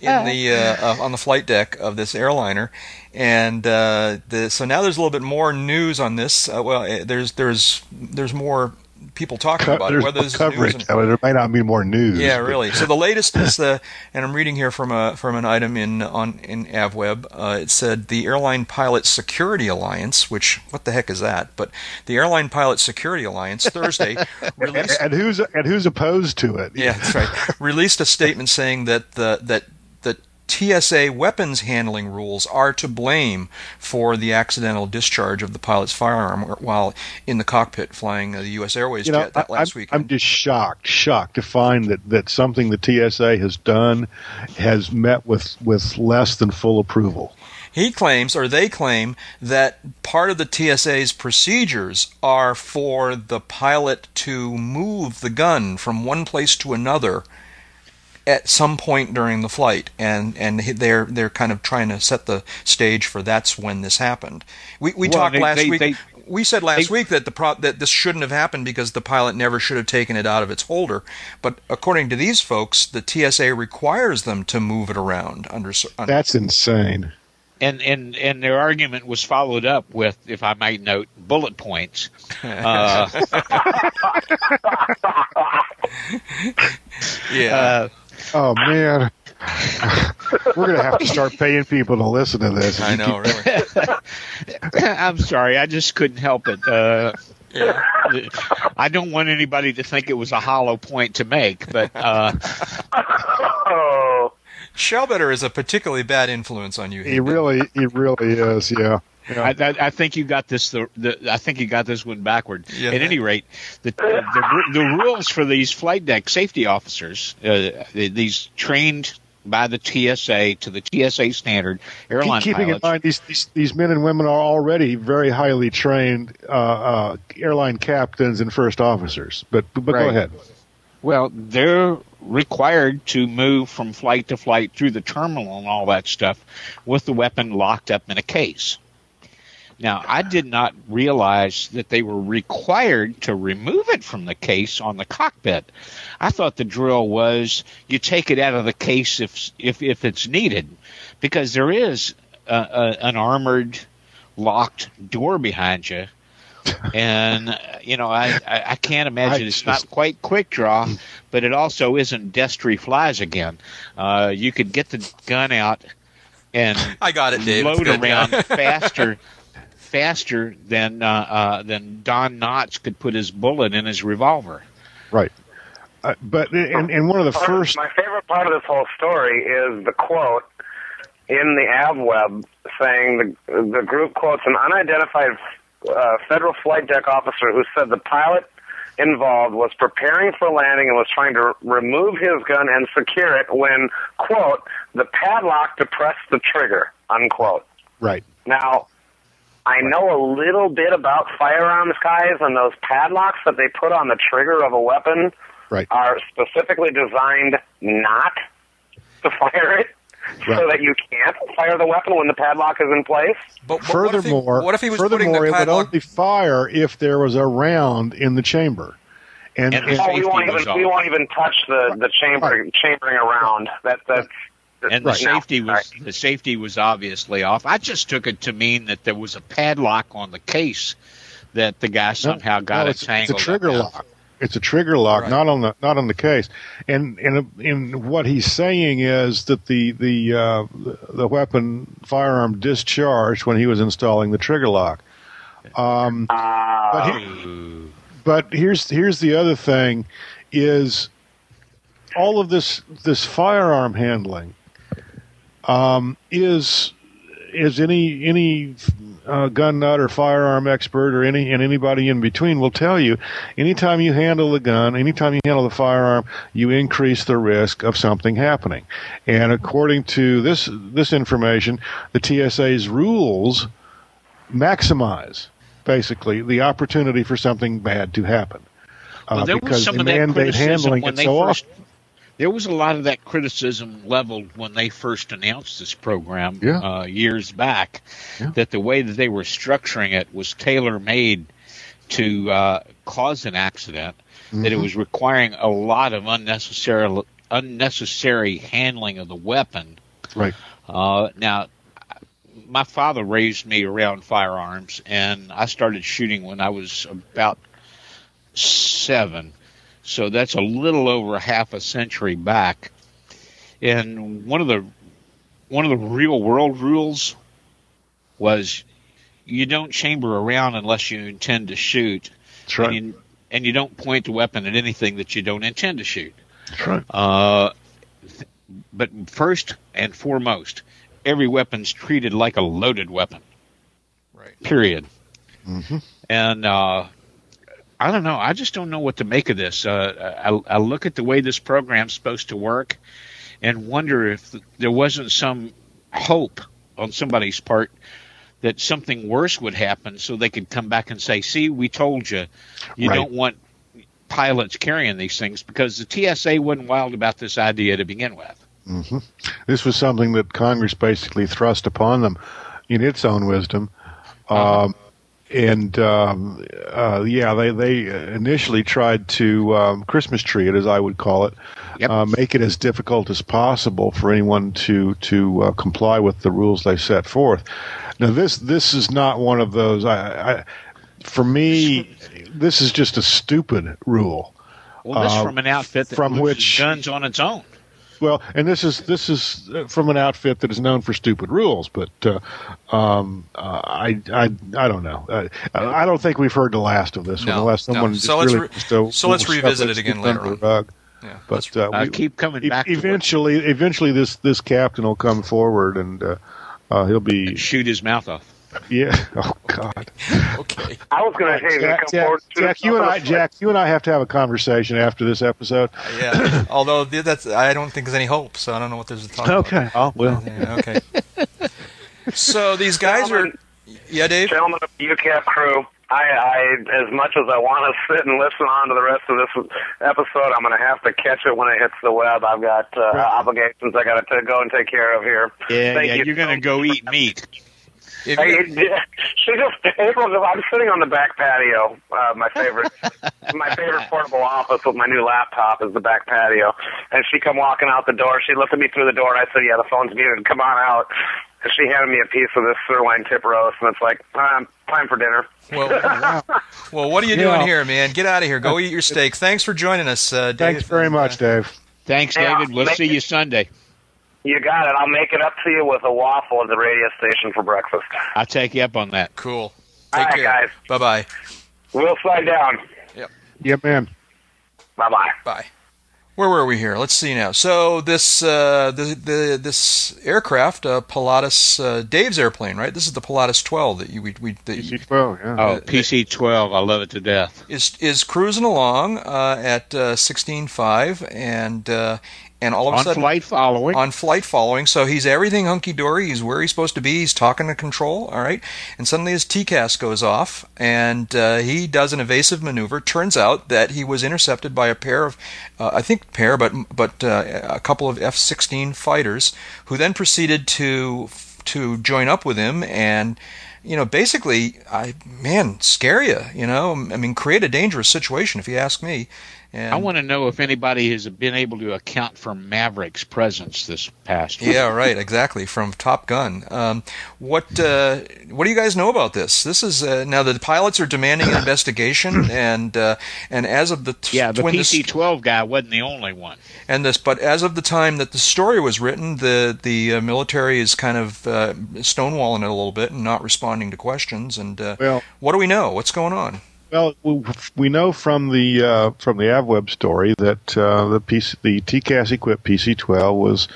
in, in, the uh, uh, on the flight deck of this airliner, and uh, the, so now there's a little bit more news on this. Uh, well, eh, there's there's there's more people talking about it. Whether this coverage, is news there might not be more news. Yeah, but. really. So the latest is the, and I'm reading here from a from an item in on in AvWeb. Uh, it said the Airline Pilot Security Alliance, which what the heck is that? But the Airline Pilot Security Alliance Thursday (laughs) released, and, and who's and who's opposed to it? Yeah, that's right. (laughs) released a statement saying that the that TSA weapons handling rules are to blame for the accidental discharge of the pilot's firearm while in the cockpit flying the U.S. Airways you know, jet that last week. I'm just shocked, shocked to find that, that something the TSA has done has met with, with less than full approval. He claims, or they claim, that part of the TSA's procedures are for the pilot to move the gun from one place to another at some point during the flight, and and they're they're kind of trying to set the stage for that's when this happened. We we well, talked they, last they, week. They, we said last week that the pro- that this shouldn't have happened because the pilot never should have taken it out of its holder. But according to these folks, the TSA requires them to move it around. Under, under that's insane. And and and their argument was followed up with, if I might note, bullet points. Uh, (laughs) yeah. Uh, Oh man, we're gonna have to start paying people to listen to this. I know, really. (laughs) I'm sorry, I just couldn't help it. Uh, yeah. I don't want anybody to think it was a hollow point to make, but. Uh, oh. Schallbetter is a particularly bad influence on you. He really, he really is. Yeah. Yeah. I, I, I, think you got this. The, the, I think you got this one backward. Yeah. At any rate, the, the, the rules for these flight deck safety officers, uh, these trained by the TSA to the TSA standard airline. Keep, keeping pilots. in mind these, these, these men and women are already very highly trained uh, uh, airline captains and first officers. But but right. go ahead. Well, they're required to move from flight to flight through the terminal and all that stuff with the weapon locked up in a case. Now, I did not realize that they were required to remove it from the case on the cockpit. I thought the drill was you take it out of the case if if if it's needed, because there is a, a, an armored locked door behind you. and you know, I, I, I can't imagine I it's just, not quite quick draw, but it also isn't Destry flies again. Uh, you could get the gun out and I got it, Dave. load around (laughs) faster faster than uh, uh, than Don Knotts could put his bullet in his revolver. Right. Uh, but and, and one of the Part- first My favorite part of this whole story is the quote in the AvWeb saying the the group quotes an unidentified uh, federal flight deck officer who said the pilot involved was preparing for landing and was trying to remove his gun and secure it when quote the padlock depressed the trigger unquote. right. Now, I know a little bit about firearms guys, and those padlocks that they put on the trigger of a weapon Right. are specifically designed not to fire it, so Right. that you can't fire the weapon when the padlock is in place. But, but what if he- Furthermore, what if he was putting furthermore, the it would padlock? only fire if there was a round in the chamber. And, And and- Oh, we won't was even we won't even touch the the chamber Right. chambering around. That that. And the no. safety was Right. the safety was obviously off. I just took it to mean that there was a padlock on the case that the guy somehow got no, it it's, it's a trigger up. lock. It's a trigger lock, Right. not on the not on the case. And and and what he's saying is that the the uh, the weapon firearm discharged when he was installing the trigger lock. Um, Uh, but he, but here's here's the other thing is all of this this firearm handling um, is is any any uh, gun nut or firearm expert or any and anybody in between will tell you anytime you handle the gun anytime you handle the firearm you increase the risk of something happening and according to this this information the TSA's rules maximize basically the opportunity for something bad to happen uh, Well, there was because some they of that handling when it they so first. often. There was a lot of that criticism leveled when they first announced this program Yeah. uh, years back. Yeah. That the way that they were structuring it was tailor made to uh, cause an accident. That Mm-hmm. it was requiring a lot of unnecessary unnecessary handling of the weapon. right Uh, now, my father raised me around firearms, and I started shooting when I was about seven. So that's a little over half a century back. And one of the one of the real world rules was you don't chamber around unless you intend to shoot, that's right and, you, and you don't point the weapon at anything that you don't intend to shoot. that's right Uh, but first and foremost, every weapon's treated like a loaded weapon. Right. Period. Mhm. And uh, I don't know. I just don't know what to make of this. Uh, I, I look at the way this program's supposed to work, and wonder if there wasn't some hope on somebody's part that something worse would happen, so they could come back and say, "See, we told you, you Right. don't want." Pilots carrying these things because the TSA wasn't wild about this idea to begin with. hmm This was something that Congress basically thrust upon them in its own wisdom. Uh-huh. And um, uh, yeah, they they initially tried to um, Christmas tree it, as I would call it, Yep. uh, make it as difficult as possible for anyone to to uh, comply with the rules they set forth. Now this this is not one of those. I, I for me, this is just a stupid rule. Well, this Uh, from an outfit that from which- guns on its own. Well, and this is this is uh, from an outfit that is known for stupid rules, but uh, um, uh, I, I I don't know. Uh, I don't think we've heard the last of this one, unless someone just So let's really re- just, uh, so let's revisit it again sweep under later the rug. Yeah. But uh, Uh, we, keep coming e- back to eventually, eventually, this this captain will come forward and uh, uh, he'll be shoot his mouth off. Yeah. (laughs) Oh God, Okay. I was going to say, Jack, come Jack, forward to Jack, you and I, Jack, you and I have to have a conversation after this episode. Yeah. (coughs) Although that's, I don't think there's any hope, so I don't know what there's to talk Okay. Oh well. Yeah, okay. So these guys are. Yeah, Dave. Gentlemen of the UCAP crew, I, I, as much as I want to sit and listen on to the rest of this episode, I'm going to have to catch it when it hits the web. I've got uh, obligations I got to go and take care of here. Yeah, Thank yeah, you. you're gonna go eat meat. If Hey, you- (laughs) she just April. I'm sitting on the back patio. Uh, my favorite, (laughs) my favorite portable office with my new laptop is the back patio. And she come walking out the door. She looked at me through the door, and I said, "Yeah, the phone's muted. Come on out." And she handed me a piece of this sirloin tip roast, and it's like, um, time for dinner. well, (laughs) well, what are you Yeah. doing here, man? Get out of here. Go eat your steak. Thanks for joining us, uh, Dave. Thanks very much, Dave. Thanks, Yeah, David. We'll see you Sunday. You got it. I'll make it up to you with a waffle at the radio station for breakfast. I'll take you up on that. Cool. All right, care. guys. Bye bye. We'll slide down. Yep. Yep, man. Bye bye. Bye. Where were we here? Let's see now. So this uh, the, the this aircraft, uh, Pilatus, uh, Dave's airplane, right? This is the Pilatus 12 that you we, we that PC-12, yeah. Oh, PC 12. I love it to death. is is cruising along uh, at uh, 16.5 and uh, and all of a On sudden flight following. on flight following. So he's everything hunky dory. He's where he's supposed to be. He's talking to control. All right. And suddenly his TCAS goes off, and uh, he does an evasive maneuver. Turns out that he was intercepted by a pair of, uh, I think pair, but but uh, a couple of F-16 fighters, who then proceeded to to join up with him and. You know, basically, I man, scare you. You know, I mean, create a dangerous situation, if you ask me. And I want to know if anybody has been able to account for Maverick's presence this past week. Yeah, right, exactly. From Top Gun. Um, what uh, what do you guys know about this? This is uh, now the pilots are demanding an investigation, (coughs) and uh, and as of the t- Yeah, the when this- PC 12 guy wasn't the only one. and this, but as of the time that the story was written, the the uh, military is kind of uh, stonewalling it a little bit and not responding to questions. And uh, Well- what do we know? What's going on? Well, we- know from the uh, from the AvWeb story that uh, the PC, the TCAS equipped PC-12 was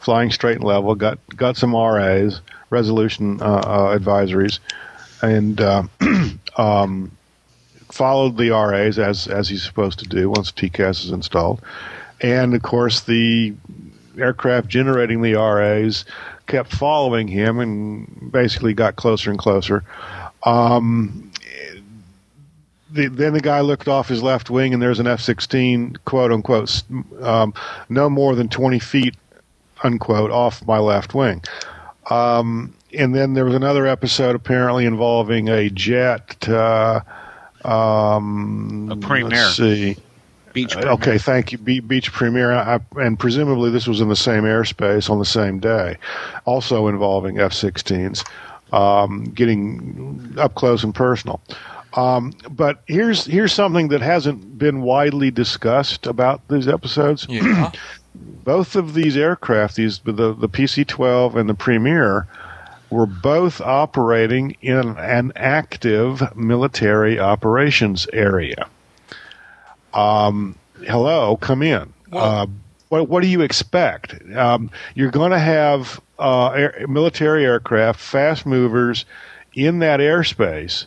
flying straight and level, got got some RAs, resolution uh, uh, advisories, and uh, (clears throat) um, followed the RAs as as he's supposed to do once TCAS is installed, and of course the aircraft generating the RAs kept following him and basically got closer and closer. Um, the, then the guy looked off his left wing, and there's an F-16, quote unquote, um, no more than 20 feet, unquote, off my left wing. Um, and then there was another episode apparently involving a jet. Uh, um, A Premier. Let's see. Beech Uh, Okay, thank you. Be- Beech Premier, I, and presumably this was in the same airspace on the same day, also involving F-16s, um, getting up close and personal. Um, but here's here's something that hasn't been widely discussed about these episodes. Yeah. (clears throat) Both of these aircraft, these the the PC-12 and the Premier, were both operating in an active military operations area. Um, hello, come in. Uh, what, what do you expect? Um, you're going to have uh, air, military aircraft, fast movers in that airspace.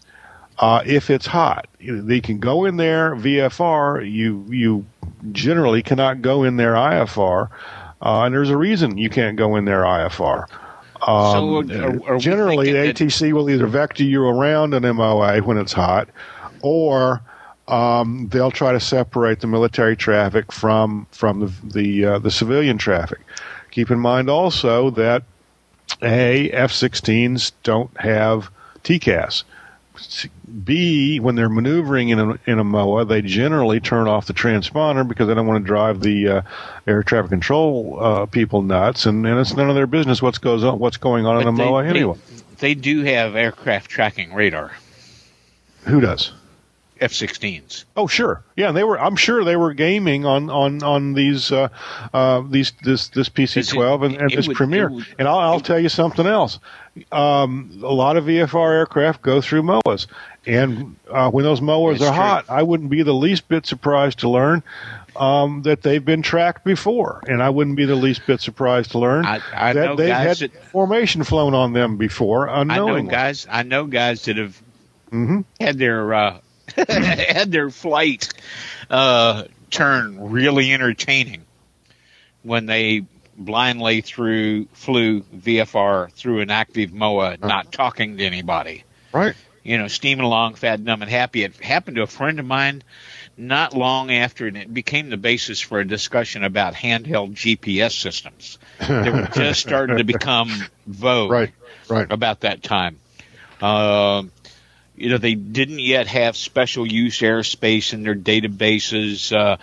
Uh, if it's hot, they can go in there VFR. You you generally cannot go in there IFR, uh, and there's a reason you can't go in there IFR. Um, So, are- are generally, ATC will either vector you around an MOA when it's hot, or um, they'll try to separate the military traffic from from the the, uh, the civilian traffic. Keep in mind also that a F-16s don't have TCAS. B, when they're maneuvering in a, in a MOA, they generally turn off the transponder because they don't want to drive the uh, air traffic control uh, people nuts, and, and it's none of their business what's goes on, what's going on in a they- MOA they- anyway. They do have aircraft tracking radar, Who does? F-16s. Oh, sure. Yeah, they were. I'm sure they were gaming on on on these uh, uh, these this this PC12 and, and this would- Premier. would- and I'll, I'll tell you something else. Um, a lot of VFR aircraft go through MOAs, and uh, when those MOAs That's are true. hot, I wouldn't be the least bit surprised to learn um, that they've been tracked before, and I wouldn't be the least bit surprised to learn I- I that they've had that- formation flown on them before I know guys. I know guys that have Mhm. had their uh, (laughs) had their flight uh, turn really entertaining when they blindly through flew VFR through an active MOA, not talking to anybody. Right. You know, steaming along, fat, dumb, and happy. It happened to a friend of mine not long after, and it became the basis for a discussion about handheld GPS systems. (laughs) They were just starting to become vogue Right. Right. about that time. Um, you know, they didn't yet have special use airspace in their databases, uh,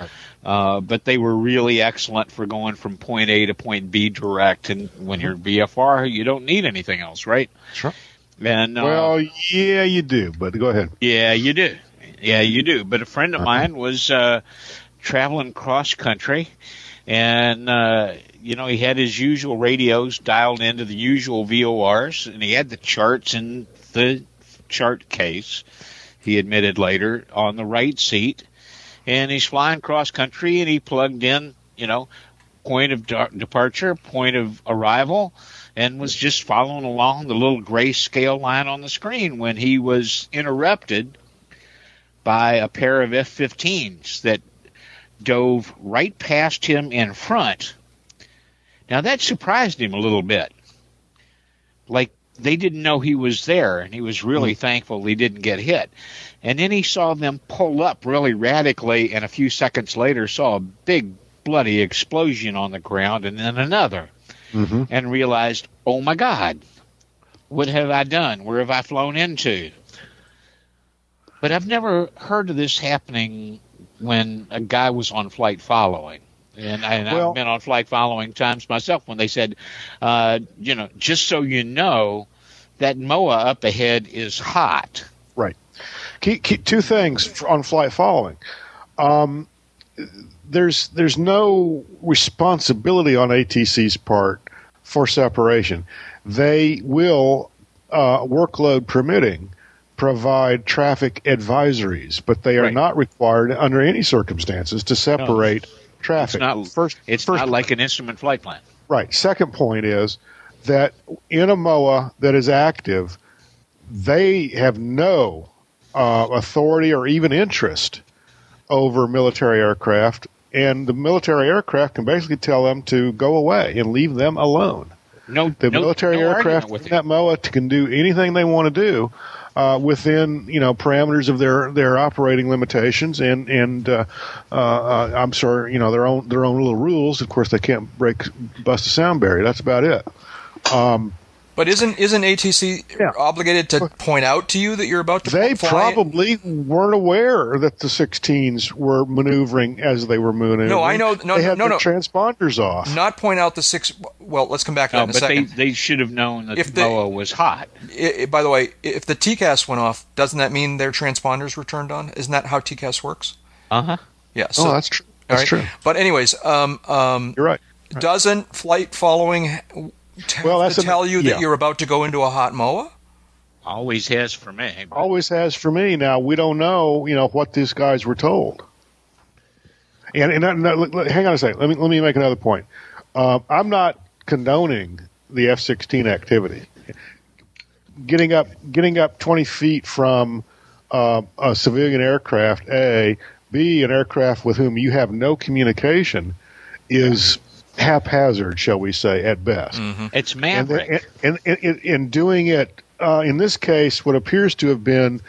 uh, but they were really excellent for going from point A to point B direct. And when you're VFR, you don't need anything else, right? Sure. And uh, Well, yeah, you do, but go ahead. yeah, you do. Yeah, you do. But a friend of mine was uh, traveling cross country, and uh, you know he had his usual radios dialed into the usual VORs, and he had the charts in the chart case, he admitted later, on the right seat. And he's flying cross country and he plugged in, you know, point of de- departure, point of arrival, and was just following along the little gray scale line on the screen when he was interrupted by a pair of F 15s that dove right past him in front. Now that surprised him a little bit. Like they didn't know he was there, and he was really mm. thankful he didn't get hit. And then he saw them pull up really radically, and a few seconds later saw a big bloody explosion on the ground, and then another, mm-hmm. and realized, oh my God, what have I done? Where have I flown into? But I've never heard of this happening when a guy was on flight following. And, I, and well, I've been on flight following times myself when they said, uh, you know, just so you know, that MOA up ahead is hot. Right. Key, key, two things on flight following. Um, there's there's no responsibility on ATC's part for separation. They will, uh, workload permitting, provide traffic advisories, but they are right. not required under any circumstances to separate no, traffic. It's not, first, it's first not like an instrument flight plan. Right. Second point is that in a MOA that is active, they have no uh, authority or even interest over military aircraft, and the military aircraft can basically tell them to go away and leave them alone. No, the no, military no aircraft in that MOA can do anything they want to do uh, within you know parameters of their their operating limitations and and uh, uh, I'm sorry you know their own their own little rules. Of course, they can't break bust a sound barrier. That's about it. Um, but isn't isn't ATC yeah. obligated to point out to you that you're about to? They probably weren't aware that the 16s were maneuvering as they were maneuvering. No, I know. No, they had no, no, transponders off. Not point out the six. Well, let's come back to no, that in a second. But they, they should have known that if the MOA was hot. It, it, by the way, if the TCAS went off, doesn't that mean their transponders were turned on? Isn't that how TCAS works? Uh huh. Yeah. So, oh, that's true. That's right? true. But anyways, um, um, you're right. right. Doesn't flight following t- well, that's to tell you yeah. that you're about to go into a hot MOA? Always has for me. But. Always has for me. Now we don't know, you know, what these guys were told. And, and, and hang on a second. Let me let me make another point. Uh, I'm not condoning the F-16 activity. Getting up getting up 20 feet from uh, a civilian aircraft, a B, an aircraft with whom you have no communication, is haphazard, shall we say, at best. Mm-hmm. It's maverick. And, in doing it, uh, in this case, what appears to have been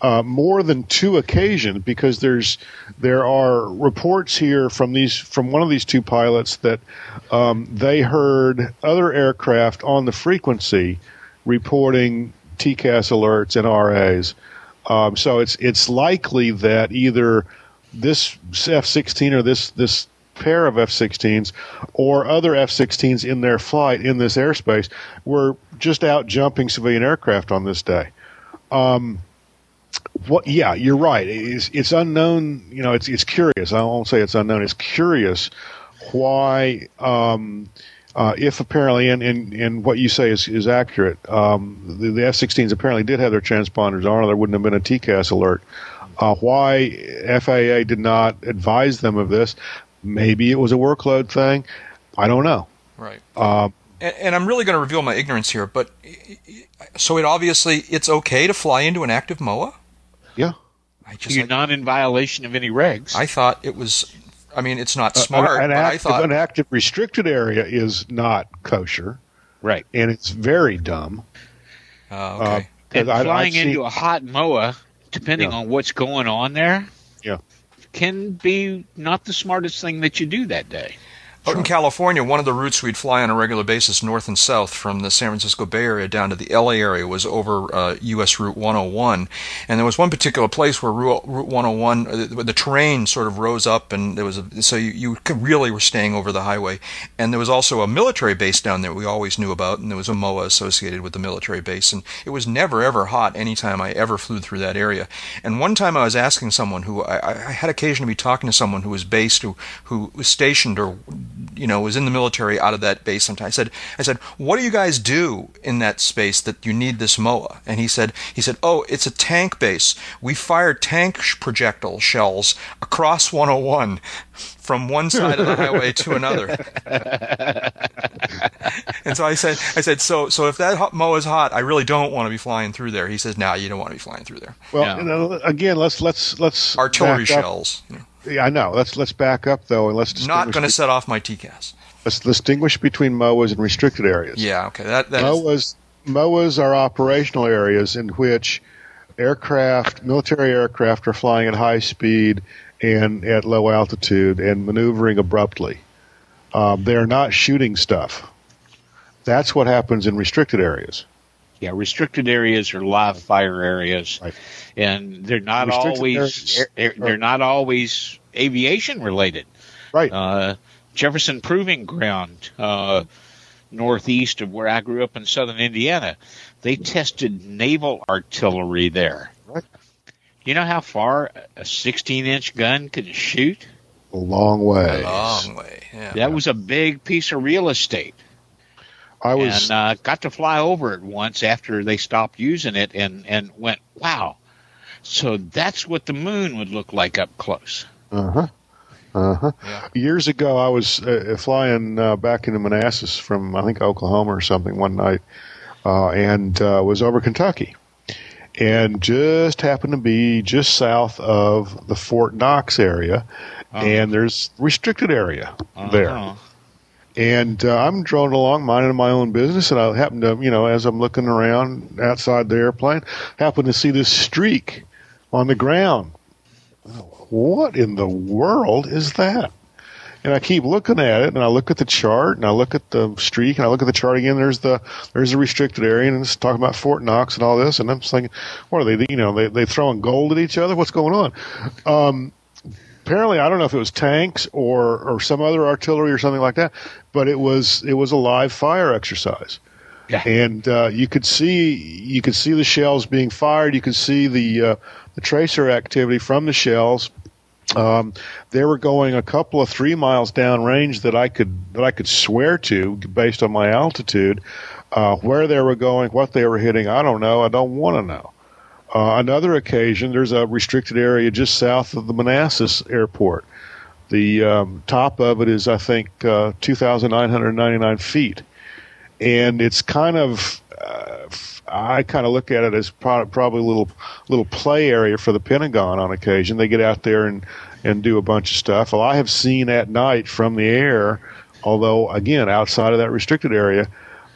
uh, more than two occasions, because there's there are reports here from these from one of these two pilots that um, they heard other aircraft on the frequency reporting TCAS alerts and RAs. Um, so it's it's likely that either this F-16 or this this pair of F-16s or other F-16s in their flight in this airspace were just out jumping civilian aircraft on this day. Um, what? Yeah, you're right. It's, it's unknown. You know, it's it's curious. I won't say it's unknown. It's curious why. Um, uh, if apparently, and, and, and what you say is, is accurate, um, the, the F-16s apparently did have their transponders on, or there wouldn't have been a TCAS alert. Uh, why FAA did not advise them of this, Maybe it was a workload thing. I don't know. Right. Uh, and, and, I'm really going to reveal my ignorance here, but so it obviously it's okay to fly into an active MOA. Yeah. I just you're I, not in violation of any regs. I thought it was. I mean, it's not smart. Uh, an, active, thought, an active restricted area is not kosher. Right. And it's very dumb. Uh, okay. Uh, and I, flying into a hot MOA, depending yeah. on what's going on there. Yeah can be not the smartest thing that you do that day. Out in California, one of the routes we'd fly on a regular basis, north and south, from the San Francisco Bay Area down to the LA area, was over uh, U.S. Route 101. And there was one particular place where Route, 101, uh, the terrain sort of rose up, and there was a, so you, you really were staying over the highway. And there was also a military base down there we always knew about, and there was a MOA associated with the military base. And it was never ever hot anytime I ever flew through that area. And one time I was asking someone who I, I had occasion to be talking to someone who was based, who who was stationed or you know was in the military out of that base sometime. I said, I said, what do you guys do in that space that you need this MOA? And he said, he said, oh, it's a tank base. We fire tank projectile shells across 101 from one side of the highway to another. (laughs) and so I said, I said, so so if that MOA is hot, I really don't want to be flying through there. He says, no, nah, you don't want to be flying through there. Well, Yeah. you know, again, let's let's let's Artillery shells. up. Shells. you know. Yeah, I know. Let's let's back up though, and let's Not going to set off my TCAS. let's distinguish between MOAs and restricted areas. Yeah, okay. That that is, MOAs MOAs are operational areas in which aircraft, military aircraft, are flying at high speed and at low altitude and maneuvering abruptly. Um, they are not shooting stuff. That's what happens in restricted areas. Yeah, restricted areas are live fire areas, Right. and they're not Restricted always areas air- they're not always aviation related. Right. Uh, Jefferson Proving Ground, uh, northeast of where I grew up in southern Indiana, they tested naval artillery there. Right. You know how far a 16 inch gun can shoot? a long way. a long way. Yeah. That was a big piece of real estate. I was and uh, got to fly over it once after they stopped using it and, and went, wow. So that's what the moon would look like up close. Uh huh. Uh huh. Yeah. Years ago, I was uh, flying uh, back into Manassas from I think Oklahoma or something one night, uh, and uh, was over Kentucky, and just happened to be just south of the Fort Knox area, and there's restricted area there. And uh, I'm drone along, minding my own business, and I happen to, you know, as I'm looking around outside the airplane, happen to see this streak on the ground. What in the world is that? And I keep looking at it, and I look at the chart, and I look at the streak, and I look at the chart again. There's the there's the restricted area, and it's talking about Fort Knox and all this. And I'm thinking, what are they? You know, they they throwing gold at each other? What's going on? Um, apparently I don't know if it was tanks or or some other artillery or something like that, but it was it was a live fire exercise. Yeah. And uh, you could see you could see the shells being fired. You could see the uh, the tracer activity from the shells. Um, they were going a couple of three miles down range that I could that I could swear to based on my altitude. Uh, where they were going, what they were hitting, I don't know. I don't want to know. Uh, another occasion, there's a restricted area just south of the Manassas airport. The um, top of it is, I think, uh, 2,999 feet. And it's kind of, uh, I kind of look at it as pro- probably a little, little play area for the Pentagon on occasion. They get out there and, and do a bunch of stuff. Well, I have seen at night from the air, although, again, outside of that restricted area,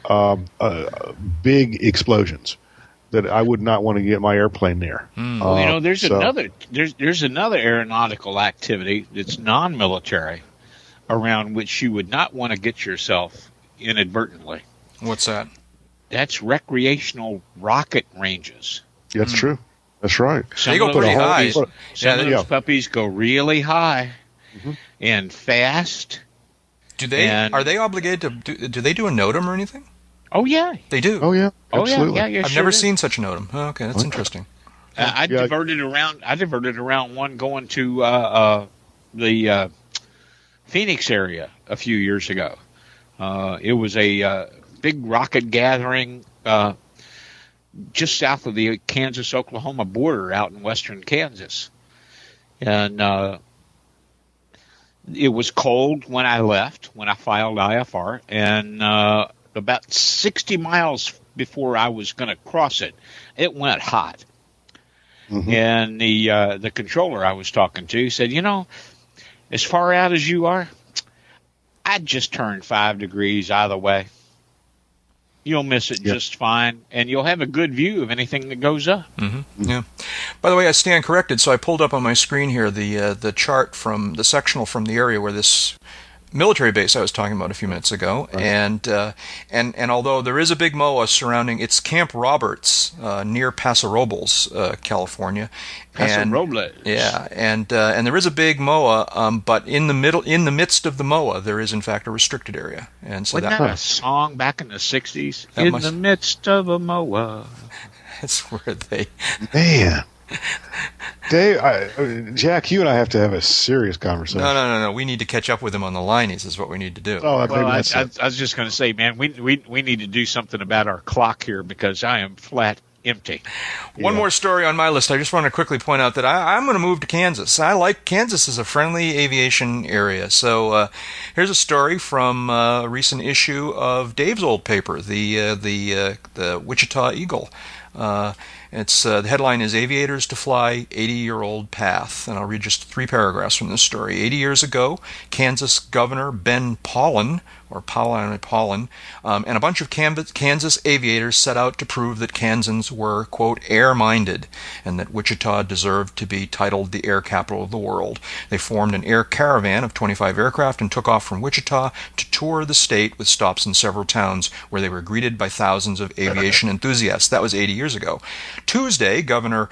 um, uh, big explosions that I would not want to get my airplane near. Hmm. Well, you Uh, know, there's so- another there's there's another aeronautical activity that's non-military around which you would not want to get yourself inadvertently. What's that? That's recreational rocket ranges. That's hmm. true. That's right. Some They go those pretty high. puppies- Some Yeah, of those yeah. puppies go really high mm-hmm. and fast. Do they And- are they obligated to do, do they do a NOTAM or anything? Oh yeah, They do. Oh yeah, oh absolutely. yeah, yeah. yeah I've sure never is. seen such an NOTAM. Oh, okay, that's interesting. Uh, I Yeah. diverted around. I diverted around one going to uh, uh, the uh, Phoenix area a few years ago. Uh, it was a uh, big rocket gathering uh, just south of the Kansas Oklahoma border, out in western Kansas, and uh, it was cold when I left when I filed IFR, and uh, about sixty miles before I was going to cross it, it went hot. And the uh, the controller I was talking to said, "You know, as far out as you are, I'd just turn five degrees either way. You'll miss it Yeah. just fine, and you'll have a good view of anything that goes up." Yeah. By the way, I stand corrected. So I pulled up on my screen here the uh, the chart from the sectional from the area where this military base I was talking about a few minutes ago, and uh, and and although there is a big MOA surrounding, it's Camp Roberts uh, near Paso Robles, uh, California. Paso and, Robles. Yeah, and uh, and there is a big MOA, um, but in the middle, in the midst of the MOA, there is in fact a restricted area, and so Wasn't that, that a song back in the '60s? That in must- the midst of a moa. (laughs) that's where they Man, (laughs) Dave, I, Jack, you and I have to have a serious conversation. No, no, no, no. We need to catch up with him on the linies. Is what we need to do. Oh, Well, I, I. I was just going to say, man, we, we we need to do something about our clock here because I am flat empty. One Yeah. more story on my list. I just want to quickly point out that I, I'm going to move to Kansas. I like Kansas as a friendly aviation area. So uh, here's a story from uh, a recent issue of Dave's old paper, the uh, the uh, the Wichita Eagle. It's uh, the headline is "Aviators to Fly 80-Year-Old Path," and I'll read just three paragraphs from this story. 80 years ago, Kansas Governor Ben Paulen, or pollen, Paulen, um, and a bunch of Kansas, aviators set out to prove that Kansans were quote air-minded, and that Wichita deserved to be titled the air capital of the world. They formed an air caravan of 25 aircraft and took off from Wichita to tour the state with stops in several towns where they were greeted by thousands of aviation (laughs) enthusiasts. That was 80 years ago. Tuesday, Governor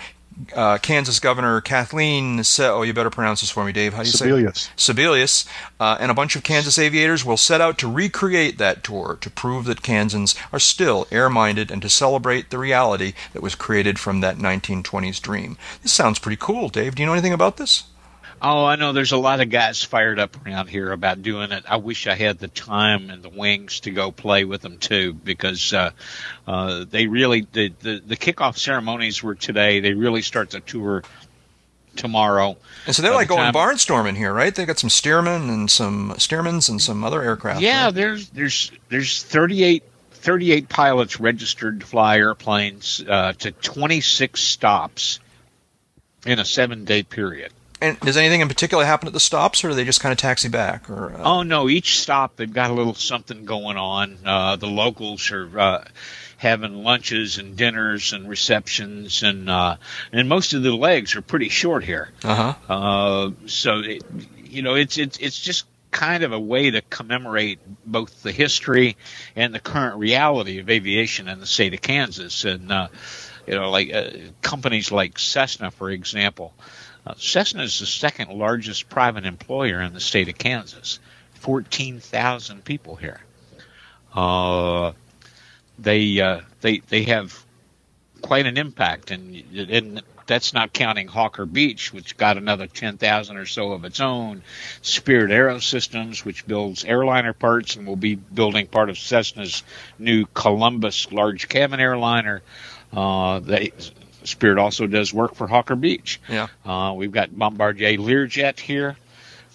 uh, Kansas Governor Kathleen, Se- oh, you better pronounce this for me, Dave. How do you Sebelius. say? Sebelius, uh, and a bunch of Kansas aviators will set out to recreate that tour to prove that Kansans are still air-minded and to celebrate the reality that was created from that 1920s dream. This sounds pretty cool, Dave. Do you know anything about this? Oh, I know there's a lot of guys fired up around here about doing it. I wish I had the time and the wings to go play with them too, because uh, uh, they really the, the the kickoff ceremonies were today. They really start the tour tomorrow. And so they're By like the going time- barnstorming here, right? They got some Stearman and some Stearmans and some other aircraft. Yeah, right? there's there's there's 38, 38 pilots registered to fly airplanes uh, to 26 stops in a seven day period. And does anything in particular happen at the stops, or do they just kind of taxi back? Or uh, Oh no! Each stop they've got a little something going on. Uh, the locals are uh, having lunches and dinners and receptions, and uh, and most of the legs are pretty short here. uh-huh. Uh, so it, you know, it's it's it's just kind of a way to commemorate both the history and the current reality of aviation in the state of Kansas, and uh, you know, like uh, companies like Cessna, for example. Uh, Cessna is the second largest private employer in the state of Kansas. Fourteen thousand people here. Uh, they uh, they they have quite an impact, and, and that's not counting Hawker Beech, which got another 10,000 or so of its own. Spirit Aerosystems, which builds airliner parts and will be building part of Cessna's new Columbus large cabin airliner. Uh, they, Spirit also does work for Hawker Beech. Yeah. Uh, we've got Bombardier Learjet here.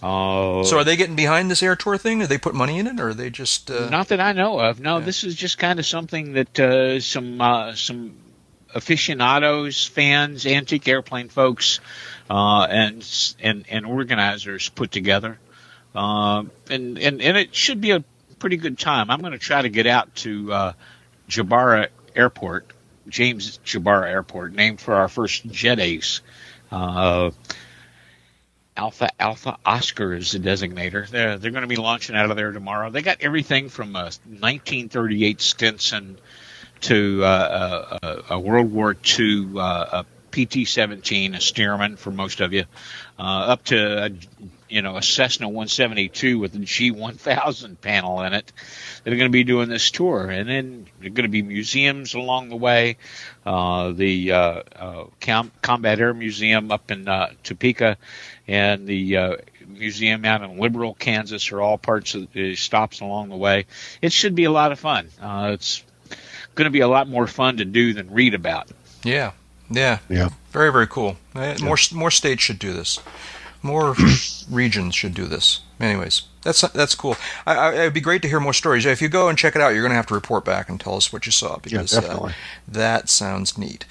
Uh, So are they getting behind this air tour thing? Are they put money in it, or are they just? Uh, Not that I know of. No, Yeah. this is just kind of something that uh, some uh, some aficionados, fans, antique airplane folks, uh, and and and organizers put together, uh, and and and it should be a pretty good time. I'm going to try to get out to uh, Jabara Airport, James Jabara Airport, named for our first jet ace. Uh, Alpha Alpha Oscar is the designator. They're they're going to be launching out of there tomorrow. They got everything from a 1938 Stinson to uh, a, a, World War II uh, a PT-17, a Stearman for most of you, uh, up to a, you know a Cessna 172 with a G1000 panel in it. They're going to be doing this tour, and then there are going to be museums along the way. Uh, the uh, uh, Com- Combat Air Museum up in uh, Topeka, and the uh, museum out in Liberal, Kansas, are all parts of the stops along the way. It should be a lot of fun. Uh, it's going to be a lot more fun to do than read about. yeah, yeah, Yeah. very very cool. More more states should do this. More (coughs) regions should do this. Anyways, that's that's cool. I, I, it'd be great to hear more stories. If you go and check it out, you're going to have to report back and tell us what you saw because definitely. Uh, that sounds neat.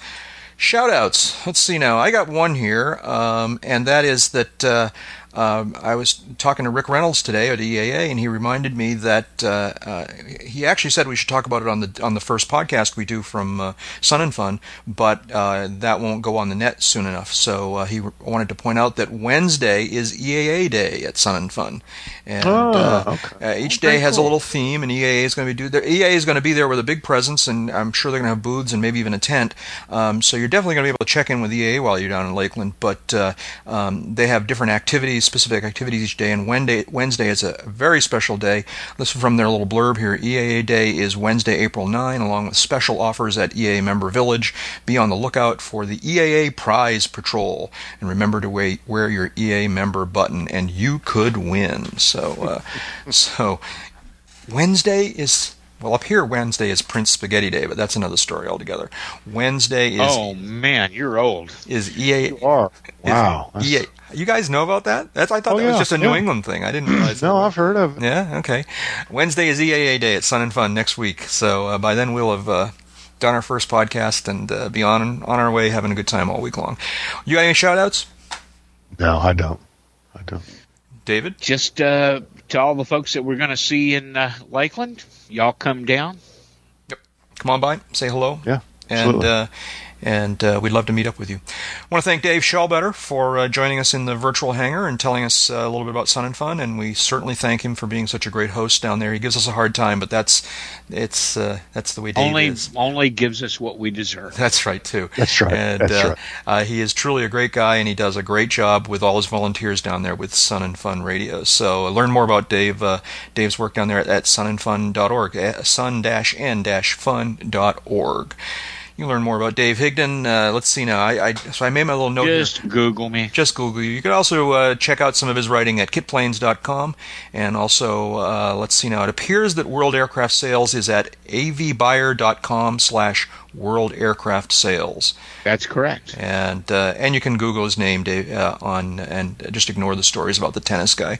Shout outs. Let's see now. I got one here, um, and that is that uh, um, I was talking to Rick Reynolds today at EAA, and he reminded me that uh, uh, he actually said we should talk about it on the on the first podcast we do from uh, Sun and Fun, but uh, that won't go on the net soon enough. So uh, he wanted to point out that Wednesday is EAA Day at Sun and Fun, and Oh, uh, okay. uh, each day has a little theme, and EAA is going to be do. Their, EAA is going to be there with a big presence, and I'm sure they're going to have booths and maybe even a tent. Um, so you're definitely going to be able to check in with EAA while you're down in Lakeland. But uh, um, they have different activities specific activities each day, and Wednesday, Wednesday is a very special day. Listen from their little blurb here. EAA Day is Wednesday, April 9, along with special offers at EAA Member Village. Be on the lookout for the EAA Prize Patrol, and remember to wear your EAA member button, and you could win. So, uh, (laughs) so Wednesday is well, up here Wednesday is Prince Spaghetti Day, but that's another story altogether. Wednesday is Oh man, you're old. Is EA You are. Wow. EA You guys know about that? That's I thought Oh, that was just a New yeah. England thing. I didn't realize. No, that. I've heard of it. Yeah, okay. Wednesday is EAA Day at Sun and Fun next week. So uh, by then we'll have uh, done our first podcast and uh, be on on our way having a good time all week long. You got any shout outs? No, I don't. I don't. David? Just uh, to all the folks that we're going to see in uh, Lakeland, y'all come down. Yep. Come on by, say hello. Yeah, and absolutely. uh, and uh, we'd love to meet up with you. I want to thank Dave Schallbetter for uh, joining us in the virtual hangar and telling us uh, a little bit about Sun and Fun, and we certainly thank him for being such a great host down there. He gives us a hard time, but that's it's uh, that's the way Dave only is. only gives us what we deserve. That's right too. That's right. And That's uh, right. Uh, he is truly a great guy, and he does a great job with all his volunteers down there with Sun and Fun Radio. So uh, learn more about Dave. Uh, Dave's work down there at, at sunandfun.org. Sun-n-fun.org. You can learn more about Dave Higdon. Uh, let's see now. I, I so I made my little note here Just Google me. just Google you. You can also uh, check out some of his writing at kitplanes.com. And also, uh, let's see now, it appears that World Aircraft Sales is at avbuyer.com slash World Aircraft Sales. That's correct. And, uh, and you can Google his name Dave, uh, on and just ignore the stories about the tennis guy.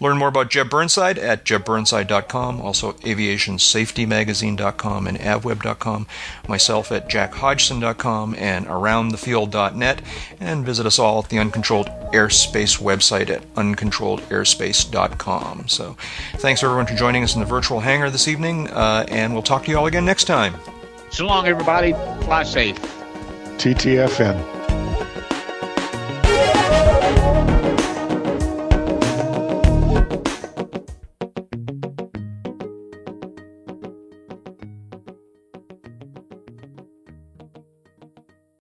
Learn more about Jeb Burnside at jebburnside.com, also aviationsafetymagazine.com and avweb.com, myself at jackhodgson.com and aroundthefield.net, and visit us all at the Uncontrolled Airspace website at uncontrolledairspace.com. So thanks everyone for joining us in the virtual hangar this evening, uh, and we'll talk to you all again next time. So long, everybody. Fly safe. TTFN.